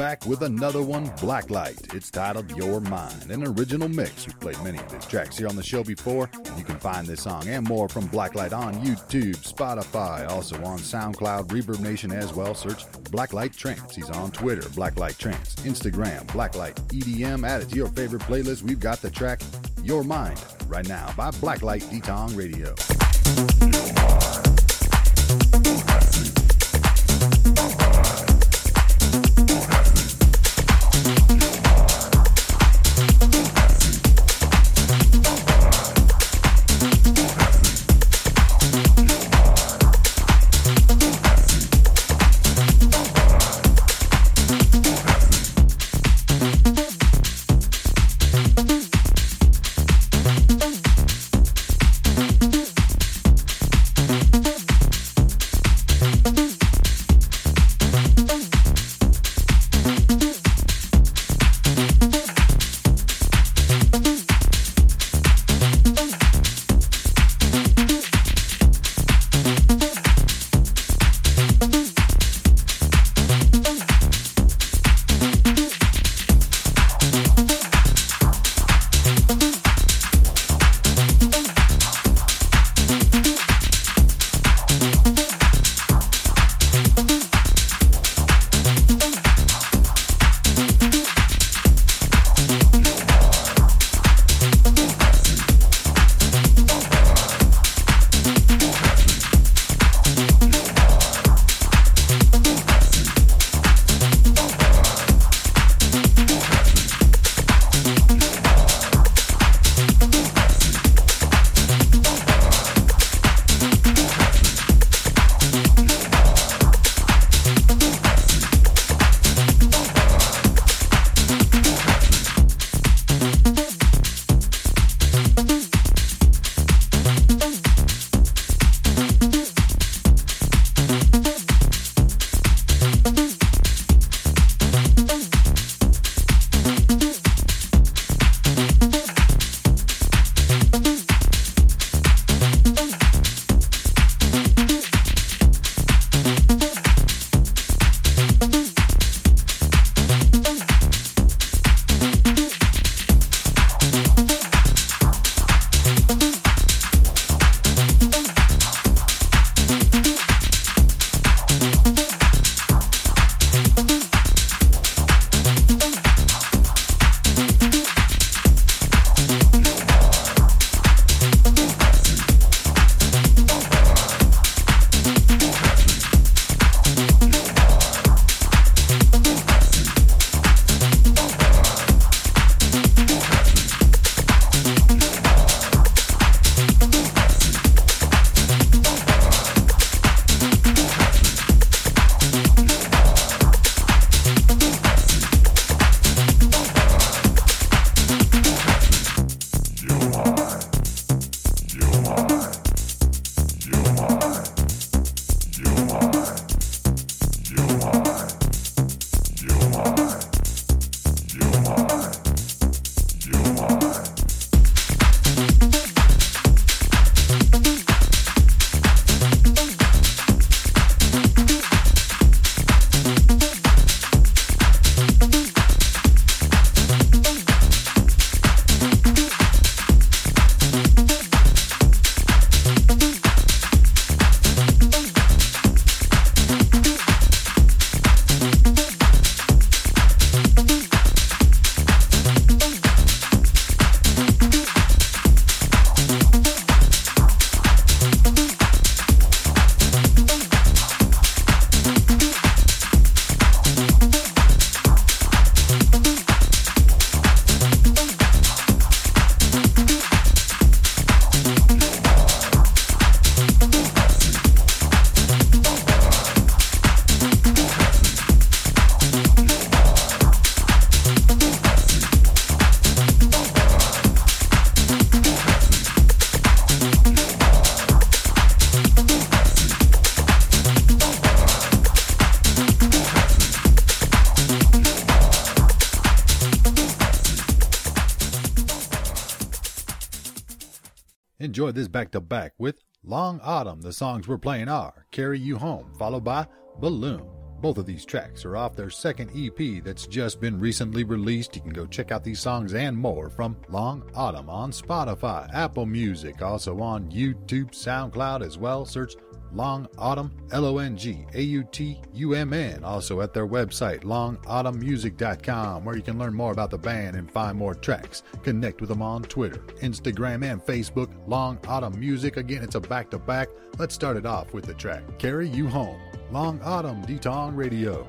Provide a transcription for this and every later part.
back with another one, Blacklight. It's titled Your Mind, an original mix. We've played many of his tracks here on the show before, and you can find this song and more from Blacklight on YouTube, Spotify, also on SoundCloud, Reverb Nation as well. Search Blacklight Trance. He's on Twitter, Blacklight Trance, Instagram, Blacklight EDM. Add it to your favorite playlist. We've got the track Your Mind right now by Blacklight Detong Radio. Enjoy this back to back with Long Autumn. The songs we're playing are Carry You Home, followed by Balloon, Both of these tracks are off their second EP that's just been recently released. You can go check out these songs and more from Long Autumn on Spotify, Apple Music, also on YouTube, SoundCloud as well. Search Long Autumn, L O N G A U T U M N. Also at their website, longautumnmusic.com, where you can learn more about the band and find more tracks. Connect with them on Twitter, Instagram, and Facebook. Long Autumn Music. Again, it's a back to back. Let's start it off with the track Carry You Home. Long Autumn Detong Radio.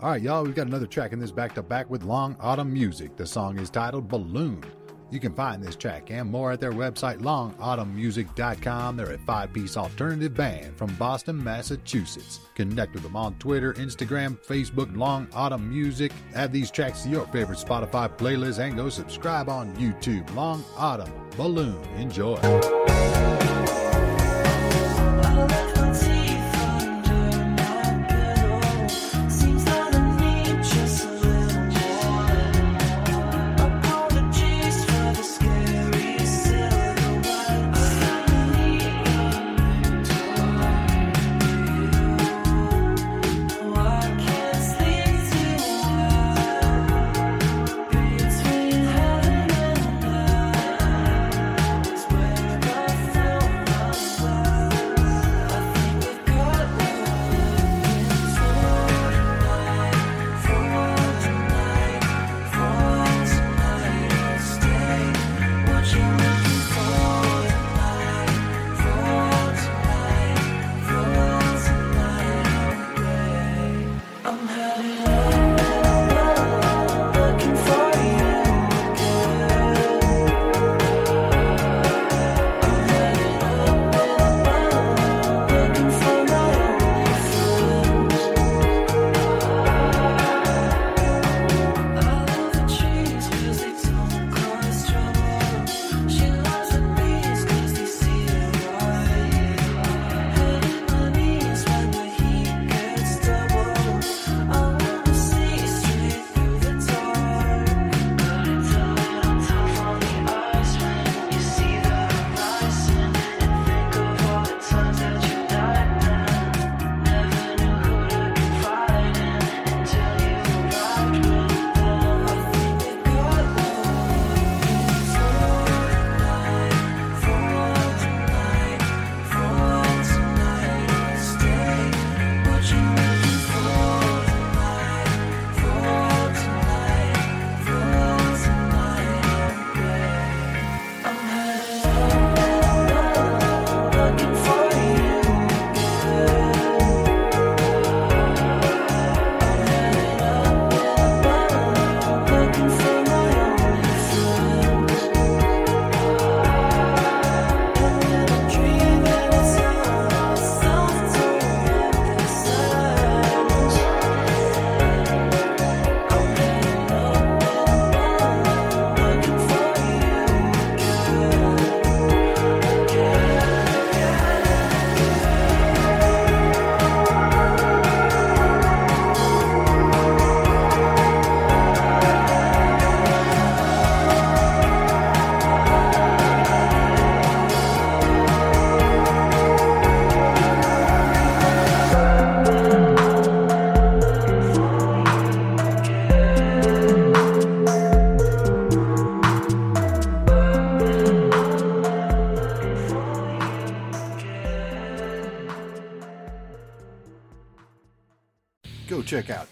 All right, y'all, we've got another track in this back to back with Long Autumn Music. The song is titled Balloon. You can find this track and more at their website, longautumnmusic.com. They're a five piece alternative band from Boston, Massachusetts. Connect with them on Twitter, Instagram, Facebook, Long Autumn Music. Add these tracks to your favorite Spotify playlist and go subscribe on YouTube. Long Autumn Balloon. Enjoy.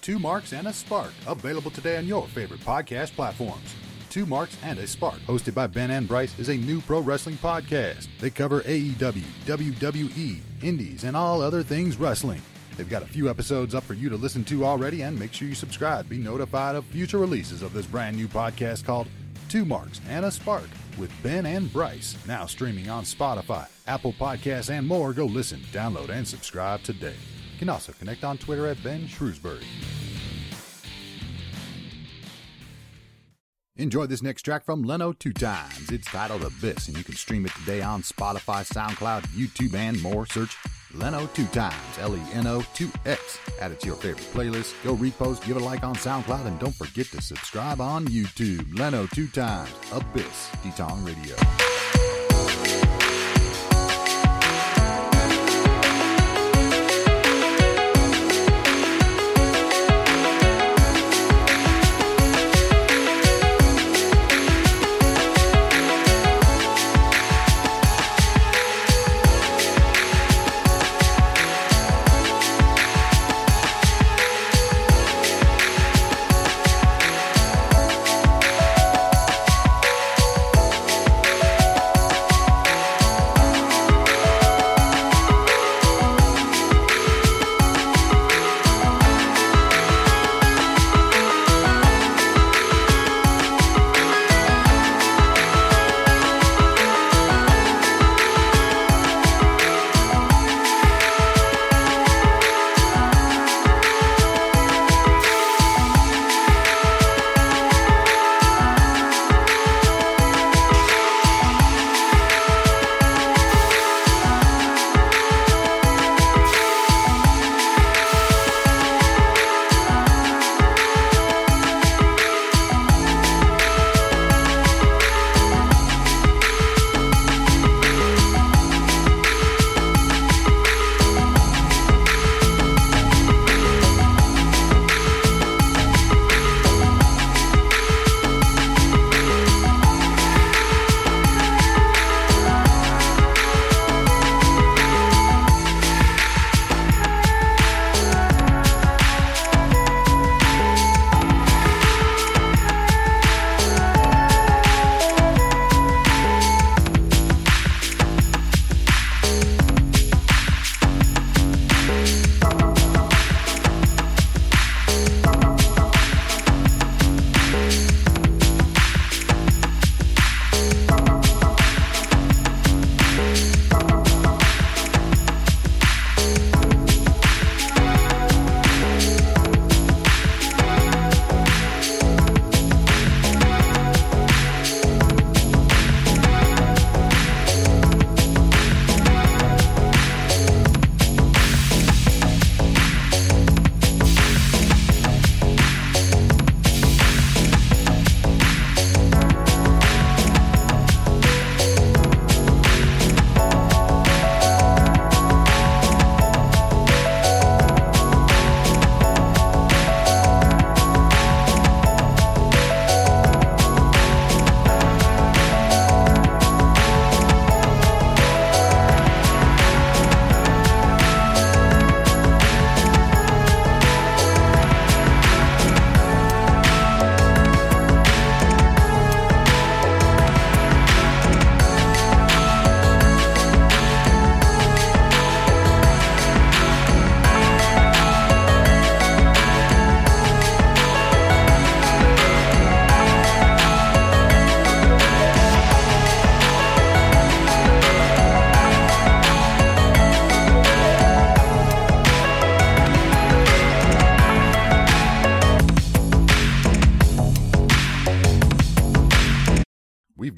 Two Marks and a Spark, available today on your favorite podcast platforms. Two Marks and a Spark, hosted by Ben and Bryce, is a new pro wrestling podcast. They cover AEW, WWE, Indies, and all other things wrestling. They've got a few episodes up for you to listen to already, and make sure you subscribe be notified of future releases of this brand new podcast called Two Marks and a Spark with Ben and Bryce. Now streaming on Spotify, Apple Podcasts, and more. Go listen, download, and subscribe today. You can also connect on Twitter at Ben Shrewsbury. Enjoy this next track from Leno two times. It's titled Abyss, and you can stream it today on Spotify, SoundCloud, YouTube, and more. Search Leno two times, L E N O 2 X. Add it to your favorite playlist. Go repost, give it a like on SoundCloud, and don't forget to subscribe on YouTube. Leno two times, Abyss, Detong Radio.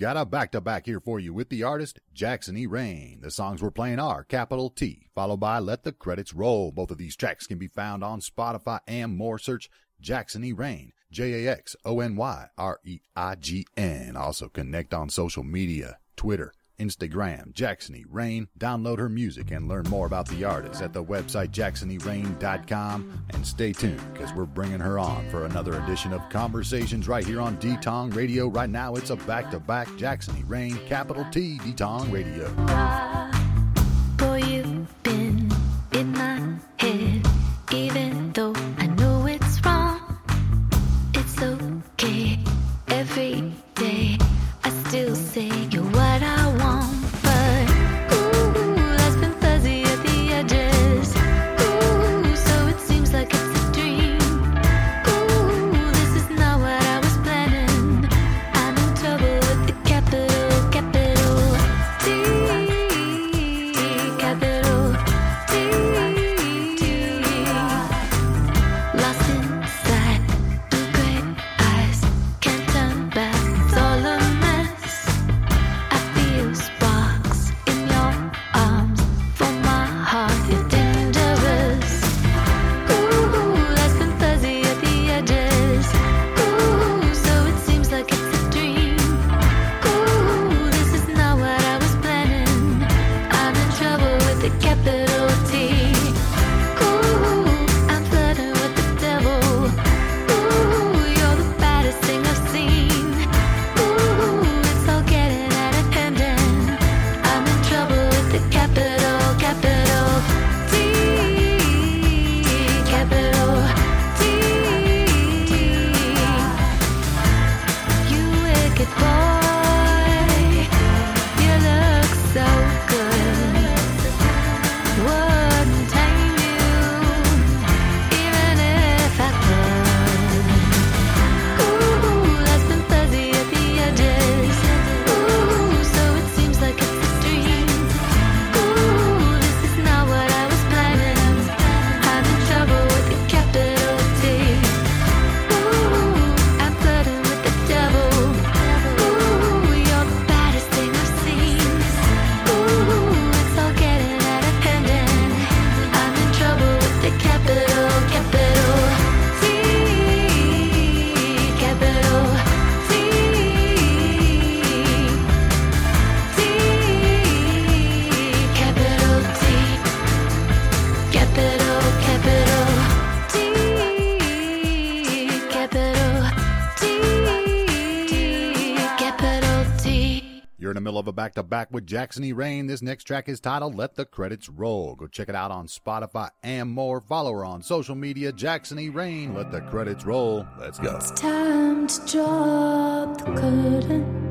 Got a back to back here for you with the artist Jackson E. Rain. The songs we're playing are Capital T, followed by Let the Credits Roll. Both of these tracks can be found on Spotify and more. Search Jackson E. Rain, J A X O N Y R E I G N. Also connect on social media Twitter, Instagram, Jackson. Rain. Download her music and learn more about the artist at the website jacksonerain.com. And stay tuned because we're bringing her on for another edition of Conversations right here on D-Tong Radio. Right now, it's a back-to-back Jackson E. Rain, capital T, D-Tong Radio. Back to back with Jackson E. Rain. This next track is titled Let the Credits Roll. Go check it out on Spotify and more. Follow her on social media, Jackson E. Rain. Let the credits roll. Let's go. It's time to drop the curtain.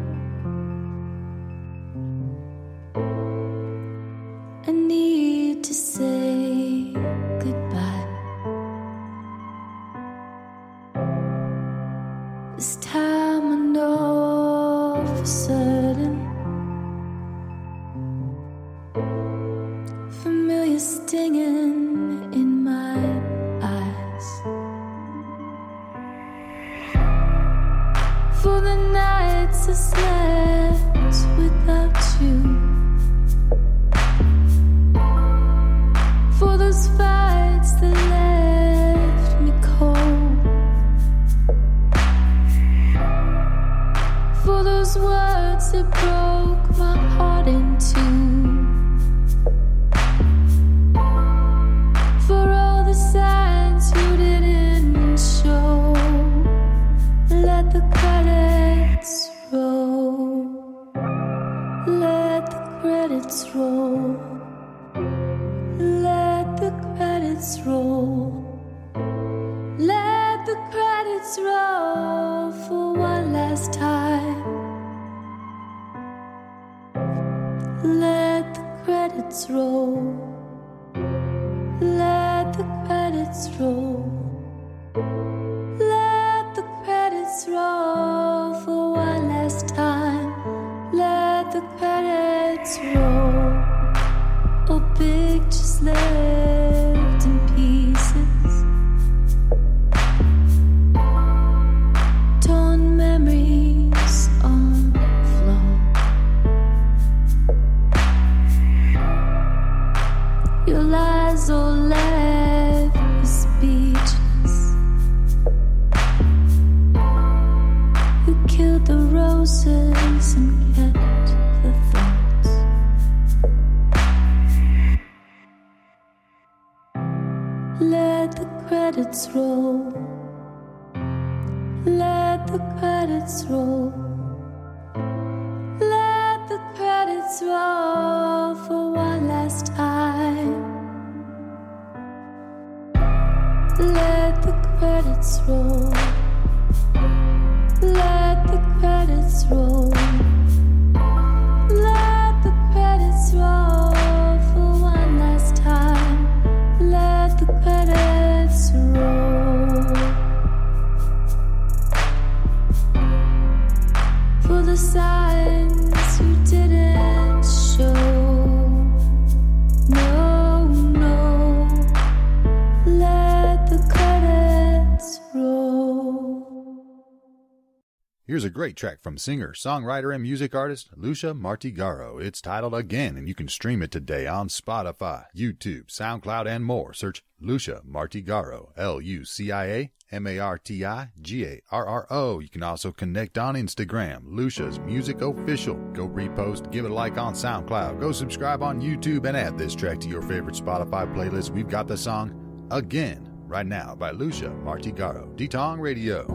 Here's a great track from singer, songwriter, and music artist Lucia Martigarro. It's titled Again, and you can stream it today on Spotify, YouTube, SoundCloud, and more. Search Lucia Martigarro, L U C I A M A R T I G A R R O. You can also connect on Instagram, Lucia's Music Official. Go repost, give it a like on SoundCloud, go subscribe on YouTube, and add this track to your favorite Spotify playlist. We've got the song Again right now by Lucia Martigarro. Detong Radio.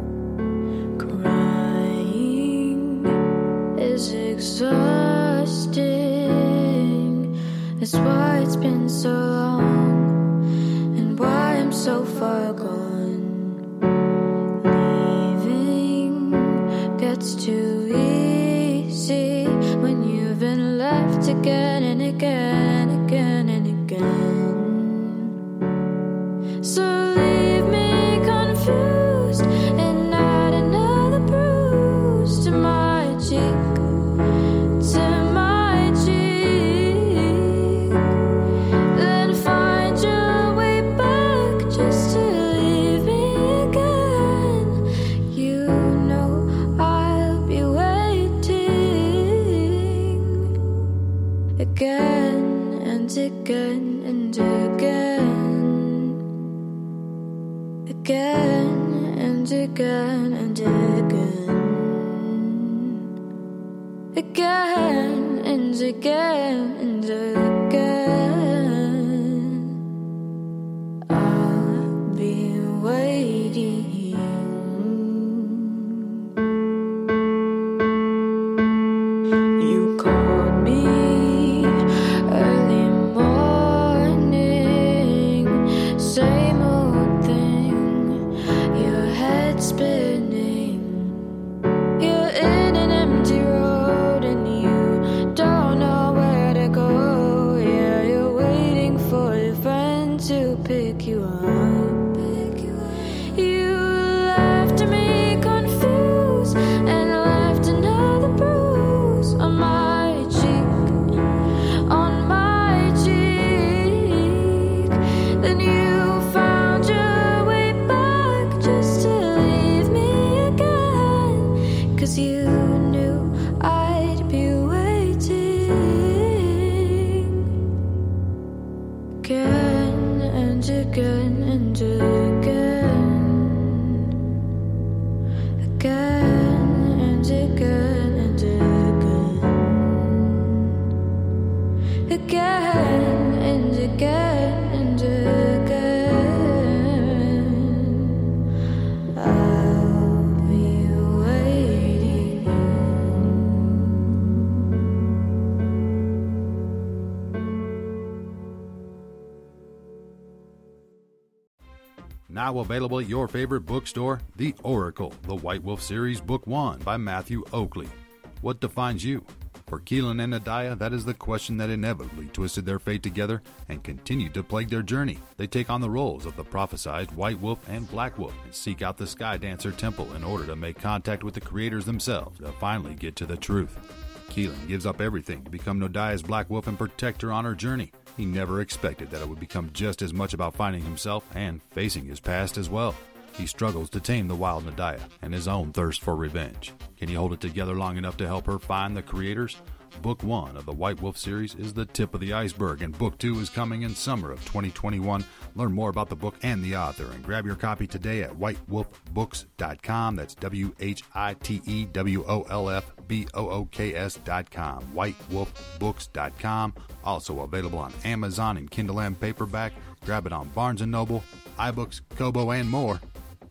Crying is exhausting. That's why it's been so long, and why I'm so far gone. Leaving gets too easy when you've been left again again and again. Again and again and again Now available at your favorite bookstore, The Oracle, the White Wolf Series, Book 1 by Matthew Oakley. What defines you? For Keelan and Adaya, that is the question that inevitably twisted their fate together and continued to plague their journey. They take on the roles of the prophesied White Wolf and Black Wolf and seek out the Sky Dancer Temple in order to make contact with the creators themselves to finally get to the truth. Keelan gives up everything to become Nadia's Black Wolf and protect her on her journey. He never expected that it would become just as much about finding himself and facing his past as well. He struggles to tame the wild Nadia and his own thirst for revenge. Can he hold it together long enough to help her find the creators? Book 1 of the White Wolf series is the tip of the iceberg, and Book 2 is coming in summer of 2021. Learn more about the book and the author and grab your copy today at whitewolfbooks.com. That's W H I T E W O L F B O O K S.com. Whitewolfbooks.com. Also available on Amazon and Kindle and paperback. Grab it on Barnes & Noble, iBooks, Kobo, and more.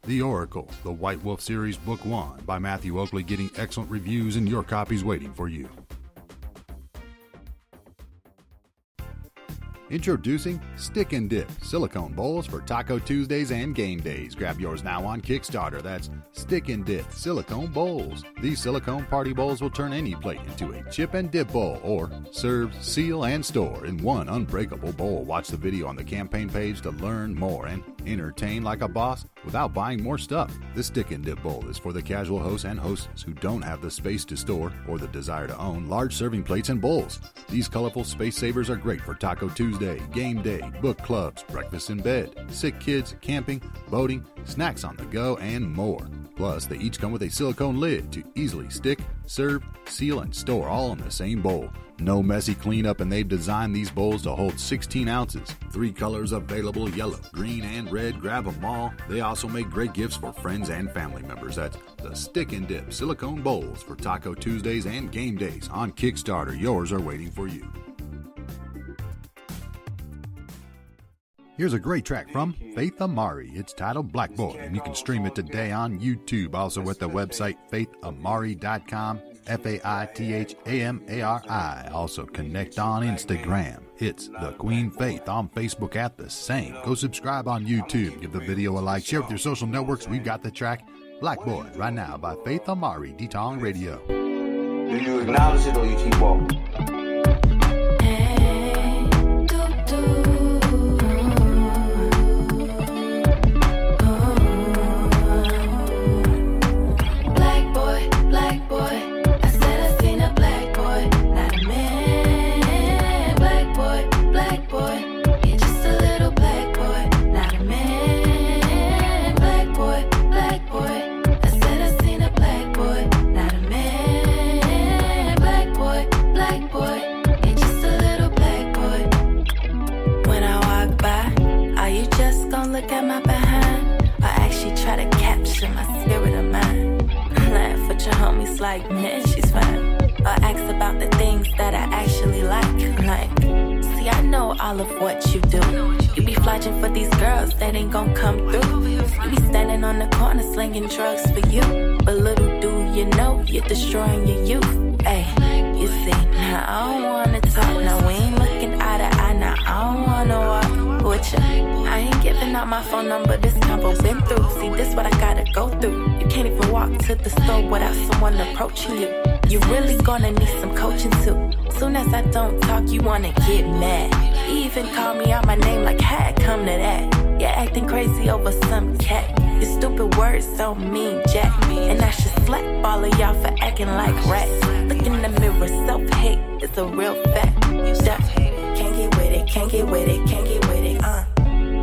The Oracle, the White Wolf series, Book 1 by Matthew Oakley, getting excellent reviews and your copies waiting for you. Introducing Stick and Dip silicone bowls for Taco Tuesdays and game days. Grab yours now on Kickstarter. That's Stick and Dip silicone bowls. These silicone party bowls will turn any plate into a chip and dip bowl or serve, seal, and store in one unbreakable bowl. Watch the video on the campaign page to learn more and entertain like a boss without buying more stuff. The Stick and Dip bowl is for the casual hosts and hosts who don't have the space to store or the desire to own large serving plates and bowls. These colorful space savers are great for Taco Tuesday, game day, book clubs, breakfast in bed, sick kids, camping, boating, snacks on the go, and more. Plus, they each come with a silicone lid to easily stick, serve, seal, and store all in the same bowl. No messy cleanup, and they've designed these bowls to hold 16 ounces. Three colors available yellow, green, and red. Grab them all. They also make great gifts for friends and family members. That's the Stick and Dip silicone bowls for Taco Tuesdays and game days on Kickstarter. Yours are waiting for you. Here's a great track from Faith Amari. It's titled Black Boy, and you can stream it today on YouTube. Also at the website faithamari.com, F A I T H A M A R I. Also connect on Instagram. It's The Queen Faith on Facebook at the same. Go subscribe on YouTube. Give the video a like. Share with your social networks. We've got the track Black Boy right now by Faith Amari, Detong Radio. Do you acknowledge it or you keep walking? Look at my behind? Or actually try to capture my spirit of mind? Laugh with your homies like, man, she's fine. Or ask about the things that I actually like. Like, see, I know all of what you do. You be flashing for these girls that ain't gonna come through. You be standing on the corner slinging drugs for you. But little do you know, you're destroying your youth. Hey, you see, now I don't wanna talk, now we ain't I don't wanna walk with ya. I ain't giving out my phone number, this combo been through. See, this what I gotta go through. You can't even walk to the store without someone approaching you. You really gonna need some coaching too. Soon as I don't talk, you wanna get mad. You even call me out my name like, had come to that. You're acting crazy over some cat. Your stupid words don't mean jack. And I should slap all of y'all for acting like rats. Look in the mirror, self hate is a real fact. Duh. Can't get with it, can't get with it, can't get with it. Uh.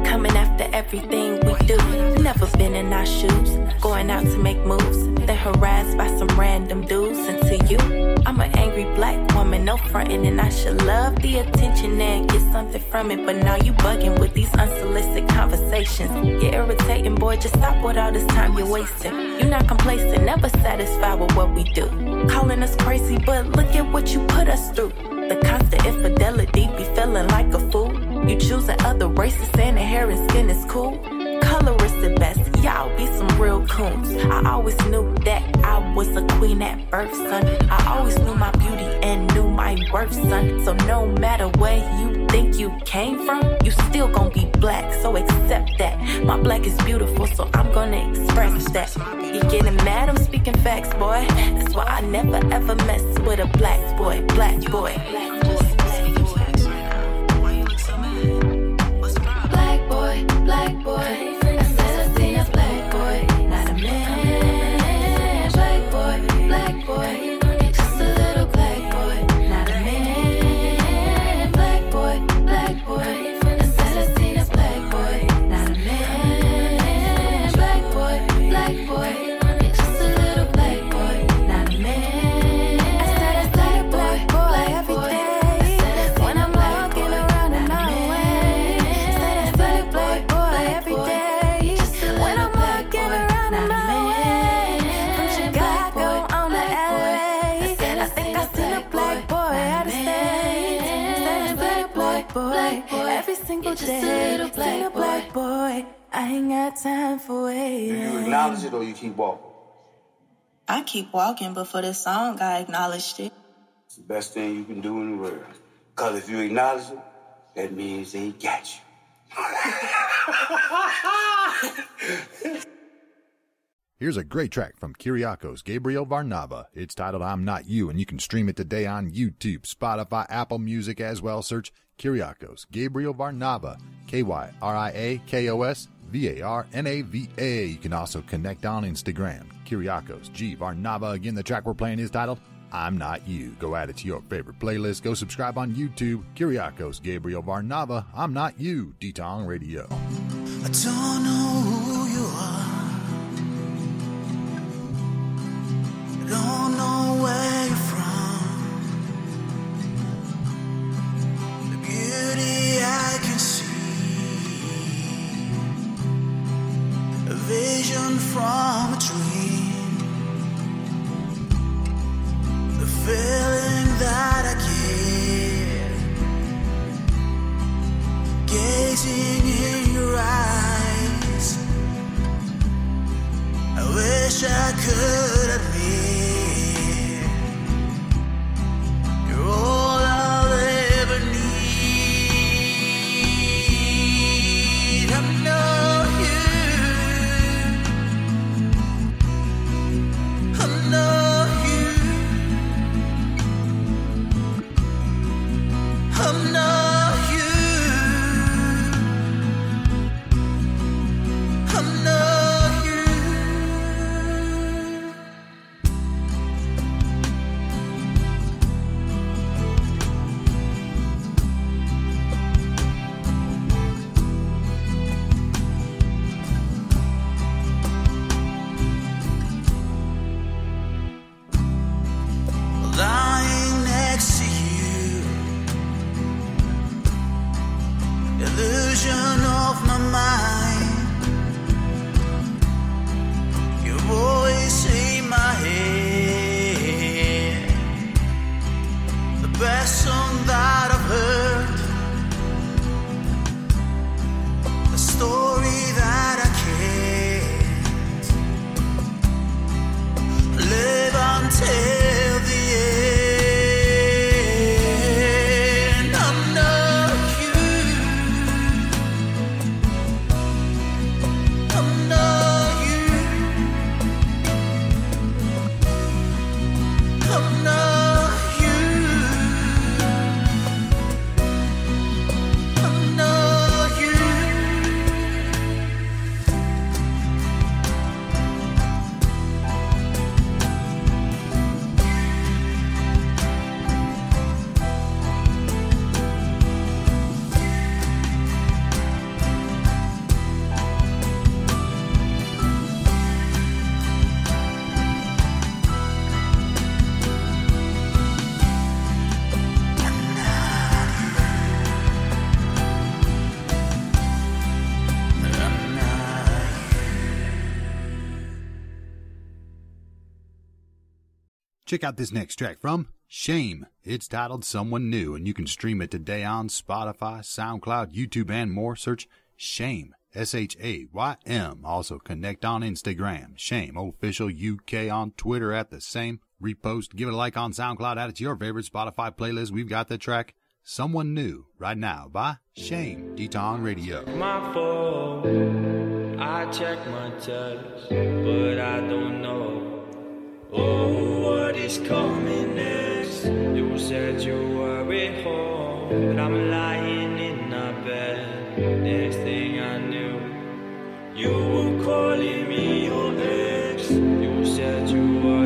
Coming after everything we do. Never been in our shoes. Going out to make moves. Then harassed by some random dudes. And to you, I'm an angry black woman, no frontin'. And I should love the attention and get something from it. But now you bugging with these unsolicited conversations. You're irritating, boy. Just stop with all this time you're wasting. You're not complacent, never satisfied with what we do. Calling us crazy, but look at what you put us through. The constant infidelity be feeling like a fool. You choosing other races, saying the hair and skin is cool. Best, y'all be some real coons. I always knew that I was a queen at birth, son. I always knew my beauty and knew my worth, son. So no matter where you think you came from, you still gonna be black. So accept that. My black is beautiful, so I'm gonna express that. You getting mad? I'm speaking facts, boy. That's why I never ever mess with a black boy, black boy. Black boy, black boy. Every single day. Seen a black boy. I ain't got time for Do you acknowledge it or you keep walking? I keep walking, but for this song, I acknowledged it. It's the best thing you can do in the world. Because if you acknowledge it, that means they got you. Here's a great track from Kyriakos Gabriel Varnava. It's titled I'm Not You, and you can stream it today on YouTube, Spotify, Apple Music as well. Search Kyriakos Gabriel Varnava, K Y R I A K O S V A R N A V A. You can also connect on Instagram, Kyriakos G Varnava. Again, the track we're playing is titled I'm Not You. Go add it to your favorite playlist. Go subscribe on YouTube, Kyriakos Gabriel Varnava. I'm Not You, D-Tong Radio. I don't know who you are. I don't know where I can see. A vision from a dream. The feeling that I get. Gazing in your eyes. I wish I could admit Check out this next track from Shaym. It's titled Someone New, and you can stream it today on Spotify, SoundCloud, YouTube, and more. Search Shaym. S H A Y M. Also connect on Instagram, Shaym Official UK on Twitter at the same. Repost, give it a like on SoundCloud, add it to your favorite Spotify playlist. We've got the track Someone New right now by Shaym Deton Radio. My fault. I check my text, but I don't know. Oh, what is coming next? You said you were at home, but I'm lying in my bed. Next thing I knew, you were calling me your ex. You said you were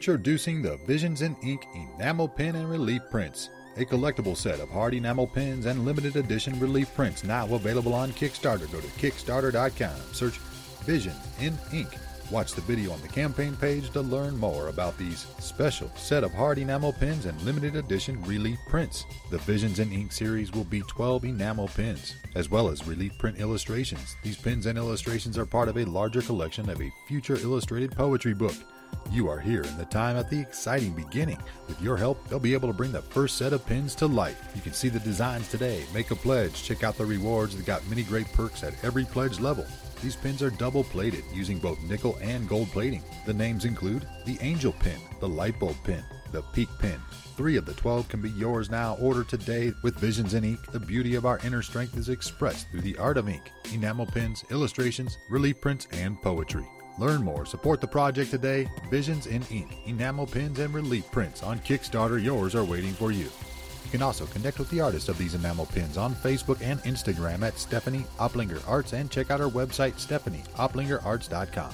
Introducing the Visions in Ink enamel pen and relief prints. A collectible set of hard enamel pens and limited edition relief prints now available on Kickstarter. Go to Kickstarter.com, search Vision in Ink. Watch the video on the campaign page to learn more about these special set of hard enamel pens and limited edition relief prints. The Visions in Ink series will be 12 enamel pens, as well as relief print illustrations. These pens and illustrations are part of a larger collection of a future illustrated poetry book. You are here in the time at the exciting beginning. With your help, they'll be able to bring the first set of pins to life. You can see the designs today, make a pledge, check out the rewards. They got many great perks at every pledge level. These pins are double plated using both nickel and gold plating. The names include the Angel Pin, the Light Bulb Pin, the Peak Pin. Three of the 12 can be yours now. Order today with Visions in Ink. The beauty of our inner strength is expressed through the art of ink, enamel pins, illustrations, relief prints, and poetry. Learn more, support the project today. Visions in Ink, enamel pins, and relief prints on Kickstarter. Yours are waiting for you. You can also connect with the artist of these enamel pins on Facebook and Instagram at Stephanie Oplinger Arts and check out our website, stephanieoplingerarts.com.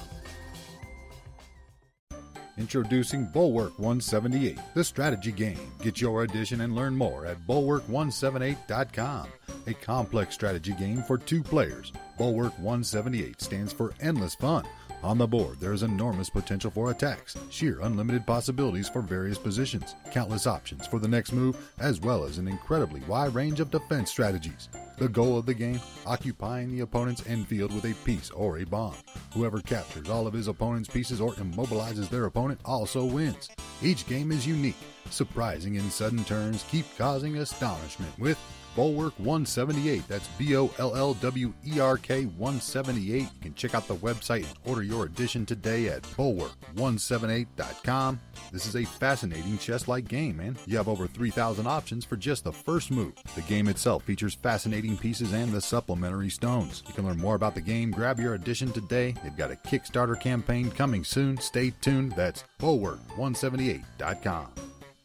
Introducing Bollwerk 178, the strategy game. Get your edition and learn more at bollwerk178.com. A complex strategy game for two players. Bollwerk 178 stands for endless fun. On the board, there is enormous potential for attacks, sheer unlimited possibilities for various positions, countless options for the next move, as well as an incredibly wide range of defense strategies. The goal of the game occupying the opponent's infield with a piece or a bomb. Whoever captures all of his opponent's pieces or immobilizes their opponent also wins. Each game is unique, surprising in sudden turns, keep causing astonishment with Bollwerk 178. That's B O L L W E R K 178. You can check out the website and order your edition today at bollwerk178.com. This is a fascinating chess like game, man. You have over 3,000 options for just the first move. The game itself features fascinating pieces and the supplementary stones. You can learn more about the game, grab your edition today. They've got a Kickstarter campaign coming soon. Stay tuned. That's bollwerk178.com.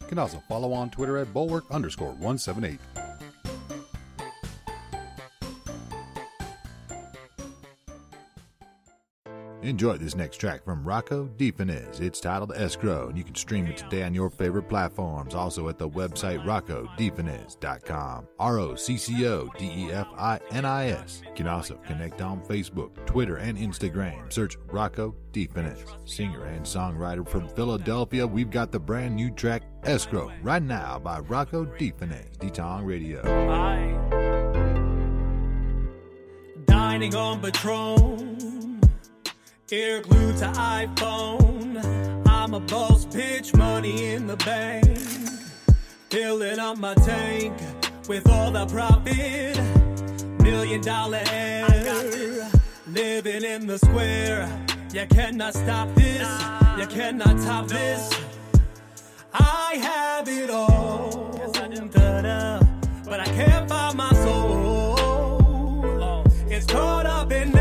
You can also follow on Twitter at bollwerk underscore 178. Enjoy this next track from Rocco DeFinis. It's titled Escrow, and you can stream it today on your favorite platforms. Also at the website roccodefinis.com. R O C C O D E F I N I S. You can also connect on Facebook, Twitter, and Instagram. Search Rocco DeFinis. Singer and songwriter from Philadelphia, we've got the brand new track Escrow right now by Rocco DeFinis, Detong Radio. Dining on Patron. Ear glued to iPhone. I'm a boss bitch, money in the bank. Filling up my tank with all the profit. Million dollar air. Living in the square. You cannot stop this. You cannot top this. I have it all. Da-da, But I can't find my soul. It's caught up in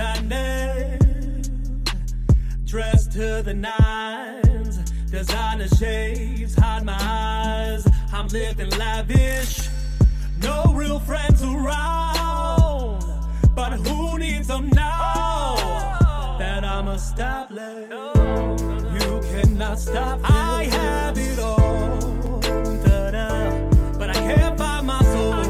to. Dressed to the nines, designer shades hide my eyes. I'm living lavish, no real friends around. But who needs them now that I'm established? You cannot stop. I have it all, but I can't find my soul.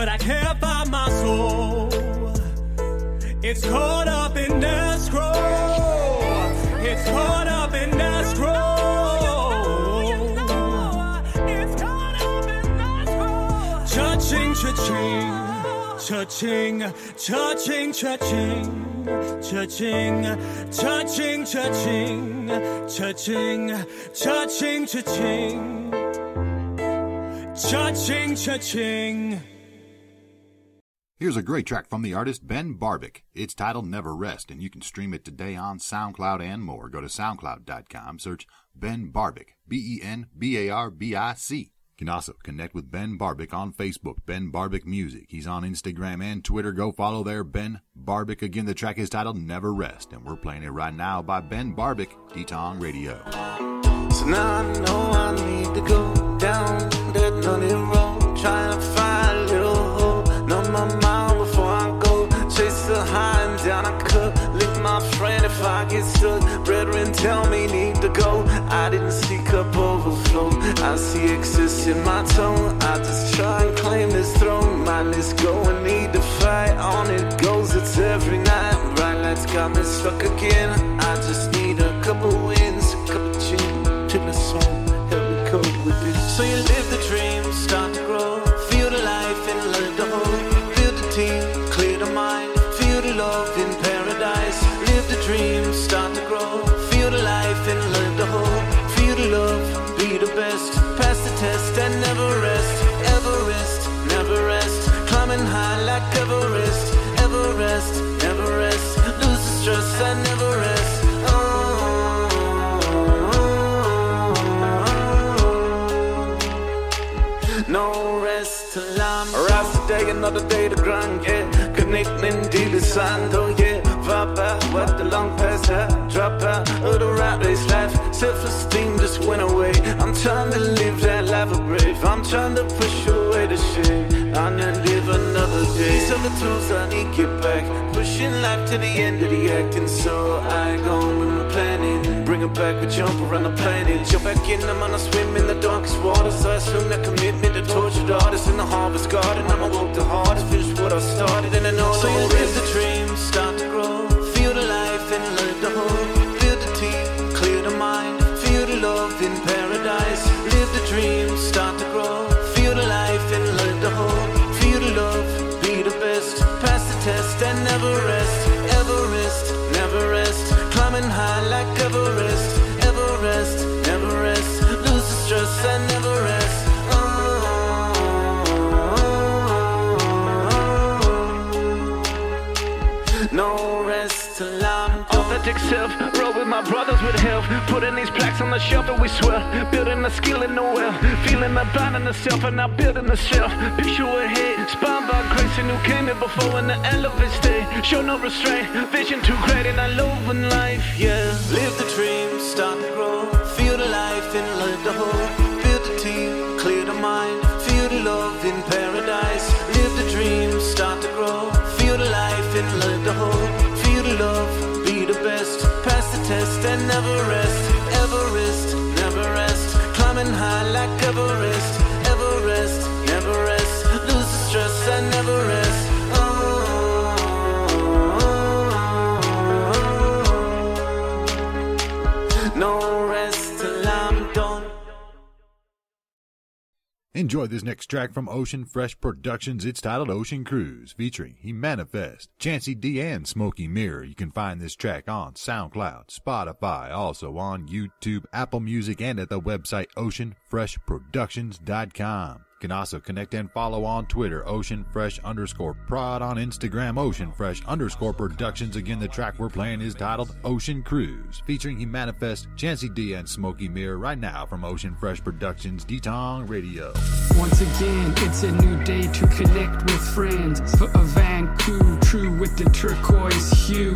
but I can't find my soul. It's caught up in the scroll. It's caught up in the cha-ching, cha-ching, cha ching, cha ching, cha ching, cha ching, cha ching. Here's a great track from the artist Ben Barbic. It's titled Never Rest, and you can stream it today on SoundCloud and more. Go to soundcloud.com, search Ben Barbic, B E N B A R B I C. You can also connect with Ben Barbic on Facebook, Ben Barbic Music. He's on Instagram and Twitter. Go follow there, Ben Barbic. Again, the track is titled Never Rest, and we're playing it right now by Ben Barbic, Detong Radio. So now I know I need to go down that road, trying to find I get stuck. Brethren tell me need to go. I didn't see cup overflow. I see excess in my tone. I just try and claim this throne. Mindless go and need to fight. On it goes, it's every night. Bright lights got me stuck again. I just need a couple wins, a couple gin to my soul. Help me cope with this. So you live the dream, start to grow. Connecting dealer sando, yeah. Out, what the long past that. Drop out of the rat race life. Self esteem just went away. I'm trying to live that life of brave. I'm trying to push away the shame. I'm gonna live another day. These are the tools I need get back. Pushing life to the end of the act. And so I go with my planning. Bring it back, we jump around the planet. Jump back in, I'm gonna swim in the darkest waters. I assume that commitment to tortured artists in the harvest garden. I'ma work the hardest, finish what I started. And I know so live the dream, start to grow. Authentic self, roll with my brothers with health. Putting these plaques on the shelf and we swell. Building a skill in the well. Feeling the bind in the self and now building the self. Picture ahead, spun by grace and who came here before in the elephant stay. Show no restraint, vision too great and I love in life, yeah. Live the dream, start to grow. Feel the life and live the hope. Enjoy this next track from Ocean Fresh Productions. It's titled Ocean Cruise, featuring He Manifest, Chancey D, and Smoky Mirror. You can find this track on SoundCloud, Spotify, also on YouTube, Apple Music, and at the website oceanfreshproductions.com. Can also connect and follow on Twitter, Ocean Fresh underscore prod, on Instagram, Ocean Fresh underscore productions. Again, the track we're playing is titled Ocean Cruise, featuring He Manifest, Chancey D, and Smokey Mirror right now from Ocean Fresh Productions, Detong Radio. Once again, it's a new day to connect with friends. For a Vancouver, true with the turquoise hue.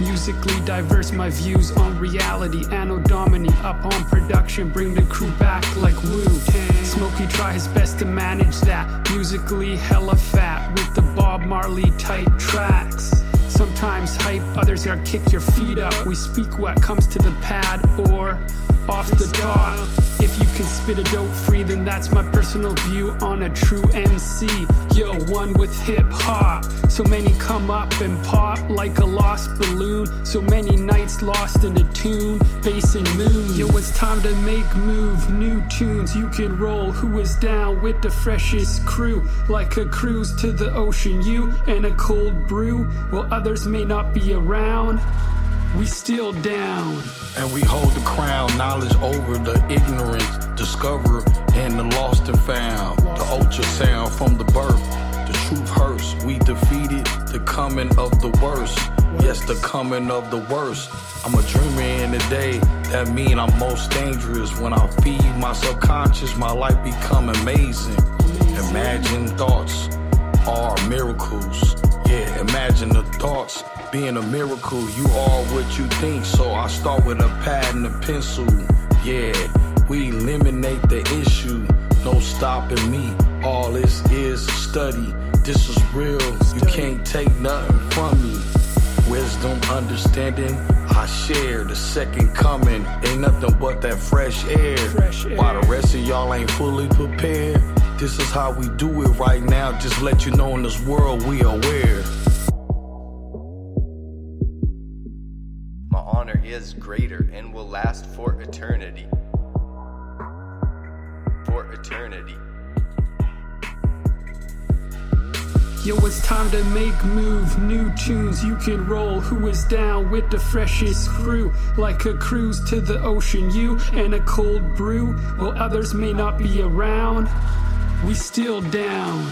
Musically diverse, my views on reality. Anno Domini up on production, bring the crew back like Tang. Smokey try his best to manage that. Musically hella fat with the Bob Marley type tracks. Sometimes hype, others are kick your feet up. We speak what comes to the pad or off the top. You can spit a dope free, then that's my personal view on a true MC. Yo, one with hip hop. So many come up and pop like a lost balloon. So many nights lost in a tune, bass and moon. Yo, it's time to make move, new tunes you can roll. Who is down with the freshest crew? Like a cruise to the ocean, you and a cold brew. While others may not be around, we still down. And we hold the crown, knowledge over the ignorance, discover and the lost and found. The ultrasound from the birth, the truth hurts. We defeated the coming of the worst. Yes, the coming of the worst. I'm a dreamer in the day. That mean I'm most dangerous. When I feed my subconscious, my life become amazing. Imagine thoughts are miracles. Yeah, imagine the thoughts being a miracle. You are what you think, so I start with a pad and a pencil. Yeah, we eliminate the issue. No stopping me. All this is study. This is real. You can't take nothing from me. Wisdom, understanding, I share. The second coming ain't nothing but that fresh air. Fresh air. While the rest of y'all ain't fully prepared. This is how we do it right now. Just let you know in this world we are aware. Honor is greater and will last for eternity. For eternity. Yo, it's time to make move, new tunes you can roll. Who is down with the freshest crew? Like a cruise to the ocean, you and a cold brew. While others may not be around, we still down.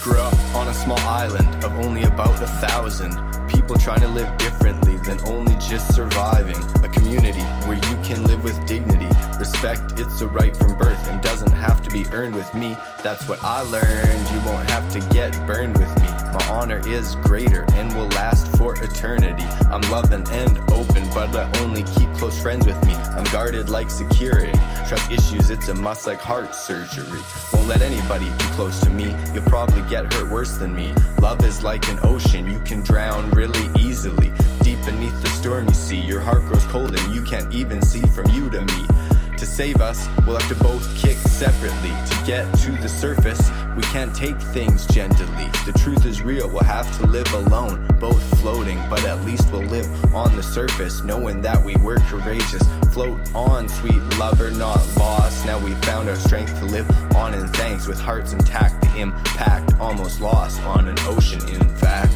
Grew up on a small island of only about a thousand. People trying to live differently than only just surviving. A community where you can live with dignity. Respect, it's a right from birth and doesn't have to be earned with me. That's what I learned. You won't have to get burned with me. My honor is greater and will last for eternity. I'm loving and open, but I only keep close friends with me. I'm guarded like security. Trust issues, it's a must like heart surgery. Won't let anybody be close to me. You'll probably get hurt worse than me. Love is like an ocean, you can drown really easily. Deep beneath the storm, you see, your heart grows cold and you can't even see from you to me. To save us, we'll have to both kick separately. To get to the surface, we can't take things gently. The truth is real, we'll have to live alone, both floating, but at least we'll live on the surface, knowing that we were courageous. Float on, sweet lover, not lost. Now we found our strength to live on in thanks, with hearts intact. The impact almost lost on an ocean, in fact.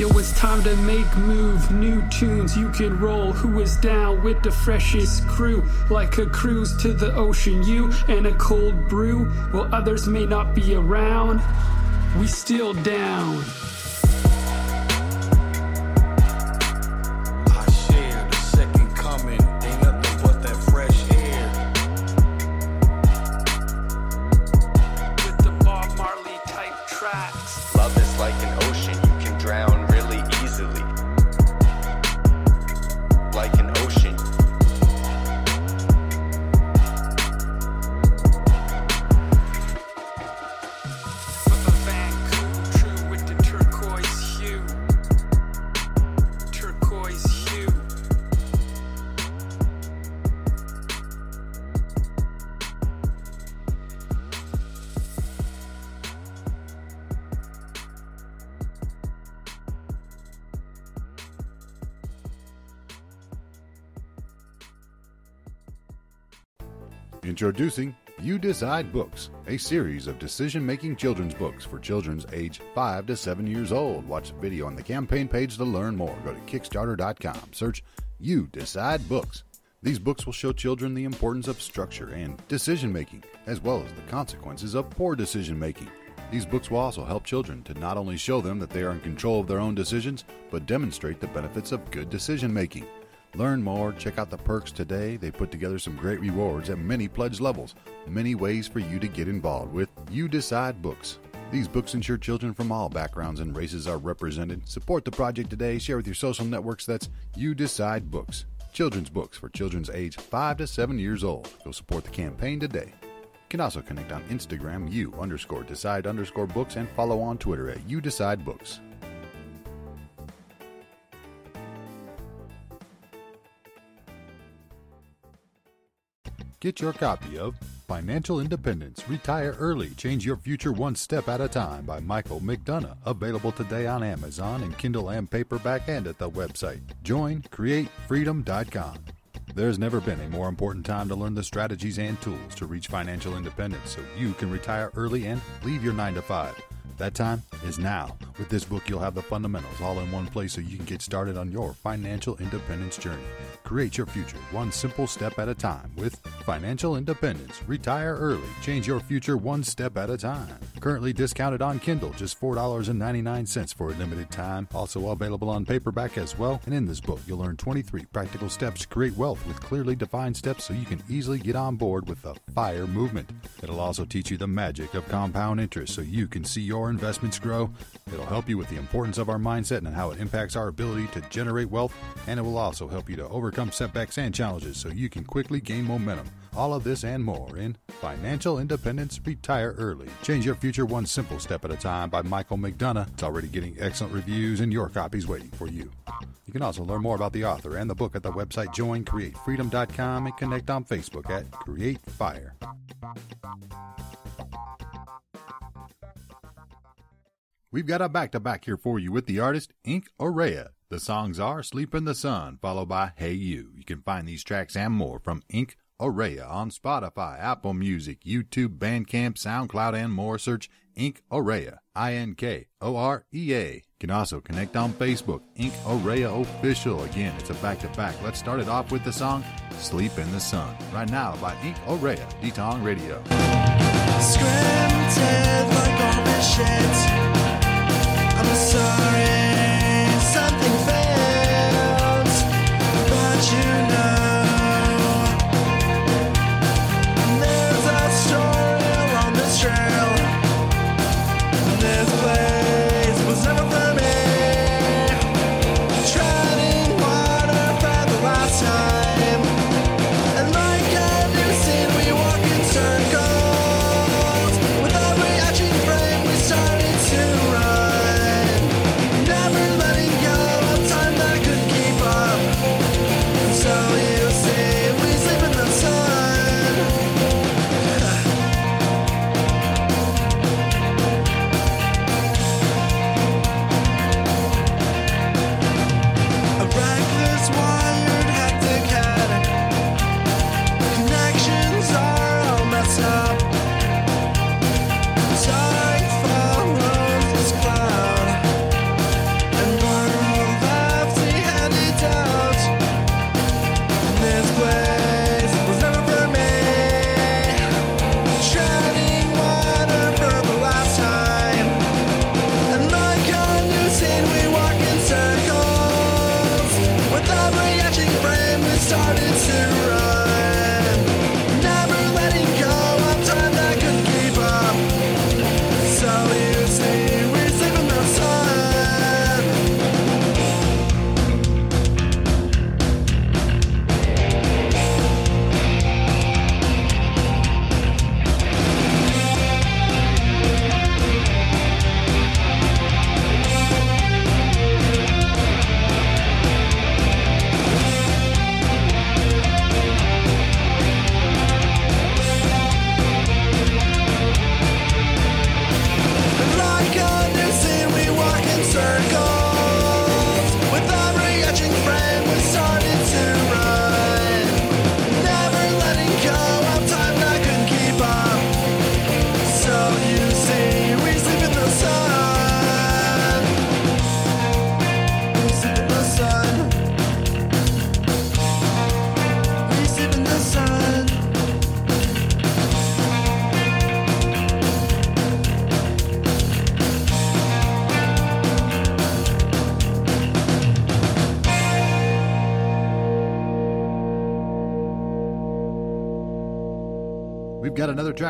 Yo, it's time to make move, new tunes you can roll. Who is down with the freshest crew? Like a cruise to the ocean, you and a cold brew. While others may not be around, we still down. Introducing You Decide Books, a series of decision making children's books for children's age 5 to 7 years old. Watch the video on the campaign page to learn more. Go to Kickstarter.com, search You Decide Books. These books will show children the importance of structure and decision making, as well as the consequences of poor decision making. These books will also help children to not only show them that they are in control of their own decisions, but demonstrate the benefits of good decision making. Learn more, check out the perks today. They put together some great rewards at many pledge levels, many ways for you to get involved with You Decide Books. These books ensure children from all backgrounds and races are represented. Support the project today. Share with your social networks. That's You Decide Books. Children's books for children's age 5 to 7 years old. Go support the campaign today. You can also connect on Instagram, you underscore decide underscore books, and follow on Twitter at You Decide Books. Get your copy of Financial Independence Retire Early Change Your Future One Step at a Time by Michael McDonough. Available today on Amazon in Kindle and paperback and at the website joincreatefreedom.com. There's never been a more important time to learn the strategies and tools to reach financial independence so you can retire early and leave your 9 to 5. That time is now. With this book, you'll have the fundamentals all in one place so you can get started on your financial independence journey. Create your future one simple step at a time with Financial Independence. Retire early. Change your future one step at a time. Currently discounted on Kindle, just $4.99 for a limited time. Also available on paperback as well. And in this book, you'll learn 23 practical steps to create wealth with clearly defined steps so you can easily get on board with the FIRE movement. It'll also teach you the magic of compound interest so you can see your investments grow. It'll help you with the importance of our mindset and how it impacts our ability to generate wealth. And it will also help you to overcome setbacks and challenges so you can quickly gain momentum. All of this and more in Financial Independence Retire Early. Change your future one simple step at a time by Michael McDonough. It's already getting excellent reviews and your copy's waiting for you. You can also learn more about the author and the book at the website joincreatefreedom.com and connect on Facebook at Create Fire. We've got a back to back here for you with the artist Ink Aurea. The songs are Sleep in the Sun, followed by Hey You. You can find these tracks and more from Ink Aurea on Spotify, Apple Music, YouTube, Bandcamp, SoundCloud, and more. Search Inkorea, I N K O R E A. You can also connect on Facebook, Ink Aurea Official. Again, it's a back to back. Let's start it off with the song Sleep in the Sun, right now by Ink Aurea, Detong Radio. Scripted like all shit. I'm sorry,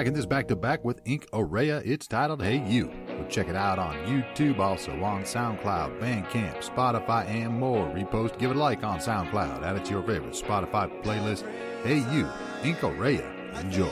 got another track in this back to back with Inkorea. It's titled Hey You. We'll check it out on YouTube, also on SoundCloud, Bandcamp, Spotify, and more. Repost, give it a like on SoundCloud. Add it to your favorite Spotify playlist. Hey You, Inkorea. Enjoy.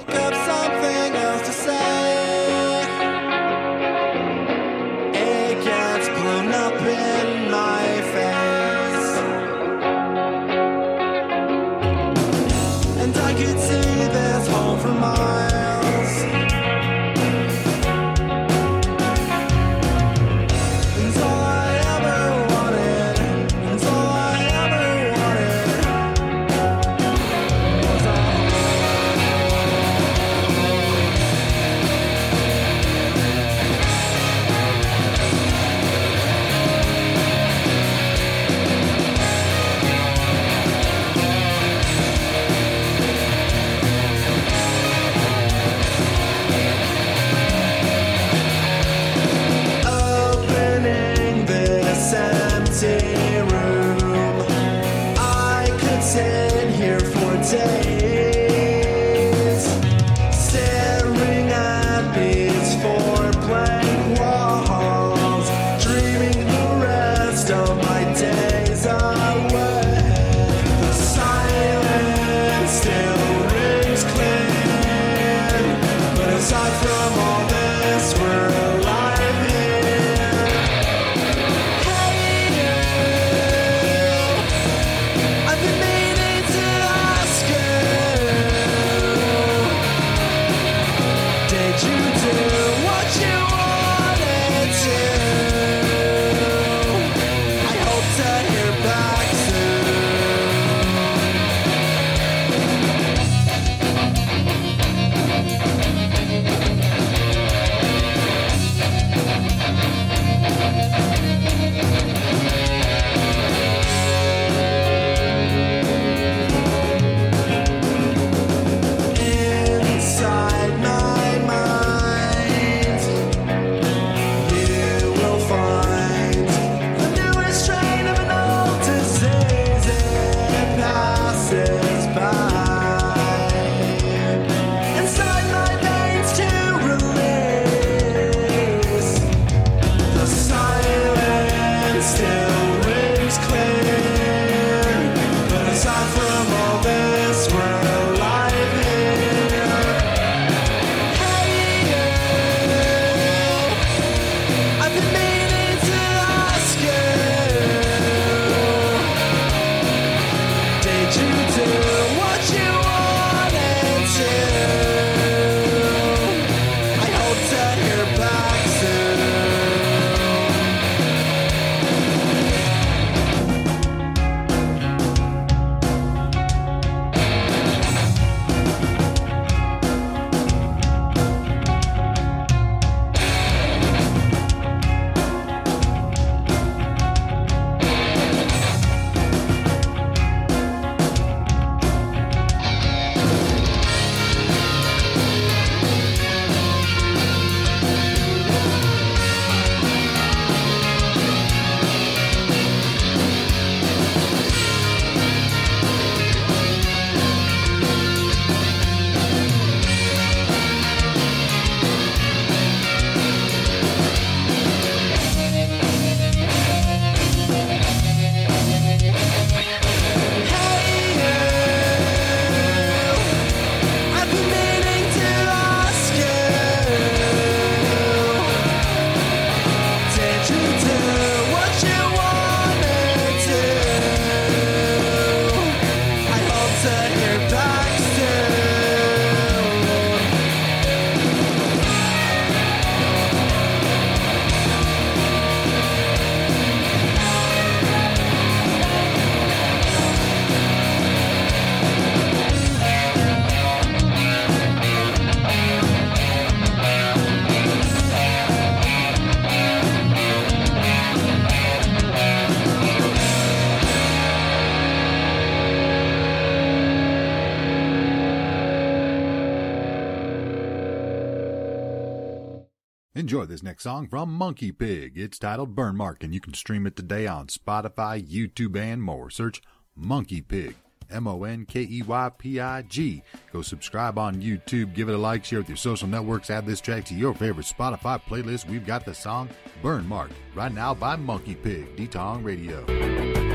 this next song from Monkey Pig. It's titled Burn Mark, and you can stream it today on Spotify, YouTube, and more. Search Monkey Pig, M O N K E Y P I G. Go subscribe on YouTube, give it a like, share with your social networks, add this track to your favorite Spotify playlist. We've got the song Burn Mark right now by Monkey Pig, Detong Radio.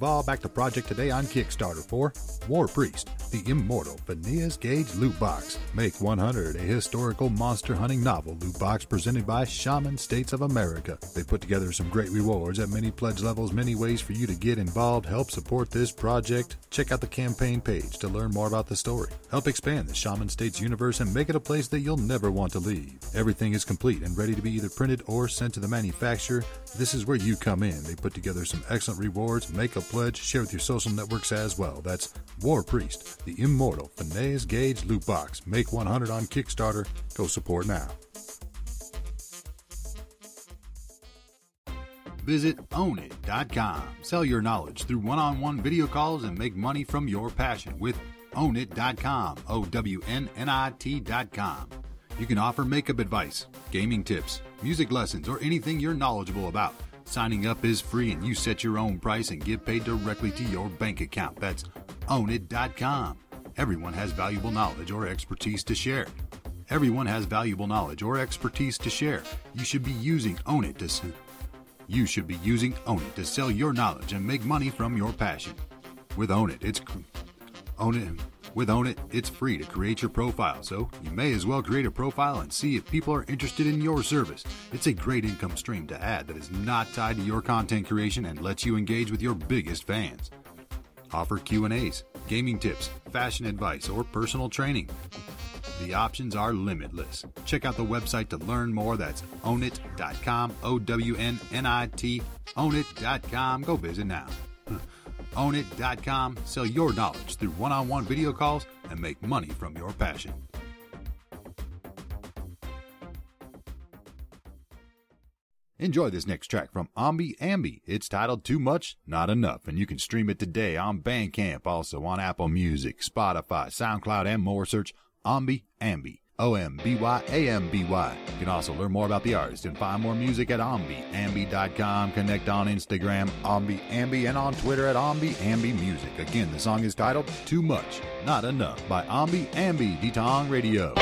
Involved, back the project today on Kickstarter for War Priest, the immortal Phineas Gage loot box. Make 100 a historical monster hunting novel loot box presented by Shaman States of America. They put together some great rewards at many pledge levels, many ways for you to get involved, help support this project. Check out the campaign page to learn more about the story. Help expand the Shaman States universe and make it a place that you'll never want to leave. Everything is complete and ready to be either printed or sent to the manufacturer. This is where you come in. They put together some excellent rewards. Make a pledge, share with your social networks as well. That's War Priest, the immortal Phineas Gage loot box. Make 100 on Kickstarter. Go support now. Visit ownit.com. Sell your knowledge through one on one video calls and make money from your passion with ownit.com. O W N N I T.com. You can offer makeup advice, gaming tips, music lessons, or anything you're knowledgeable about. Signing up is free and you set your own price and get paid directly to your bank account. That's ownit.com. Everyone has valuable knowledge or expertise to share. Everyone has valuable knowledge or expertise to share. You should be using Own It to s- you should be using Own It to sell your knowledge and make money from your passion. With Own It, it's Own It. With Own It, it's free to create your profile, so you may as well create a profile and see if people are interested in your service. It's a great income stream to add that is not tied to your content creation and lets you engage with your biggest fans. Offer Q&As, gaming tips, fashion advice, or personal training. The options are limitless. Check out the website to learn more. That's ownit.com, O W N N I T, ownit.com. Go visit now. Ownit.com. Sell your knowledge through one on one video calls and make money from your passion. Enjoy this next track from Omby Amby. It's titled Too Much, Not Enough, and you can stream it today on Bandcamp, also on Apple Music, Spotify, SoundCloud, and more. Search Omby Amby. O M B Y A M B Y. You can also learn more about the artist and find more music at ombyamby.com. Connect on Instagram, Omby Amby, and on Twitter at Omby Amby Music. Again, the song is titled Too Much, Not Enough by Omby Amby, Detong Radio.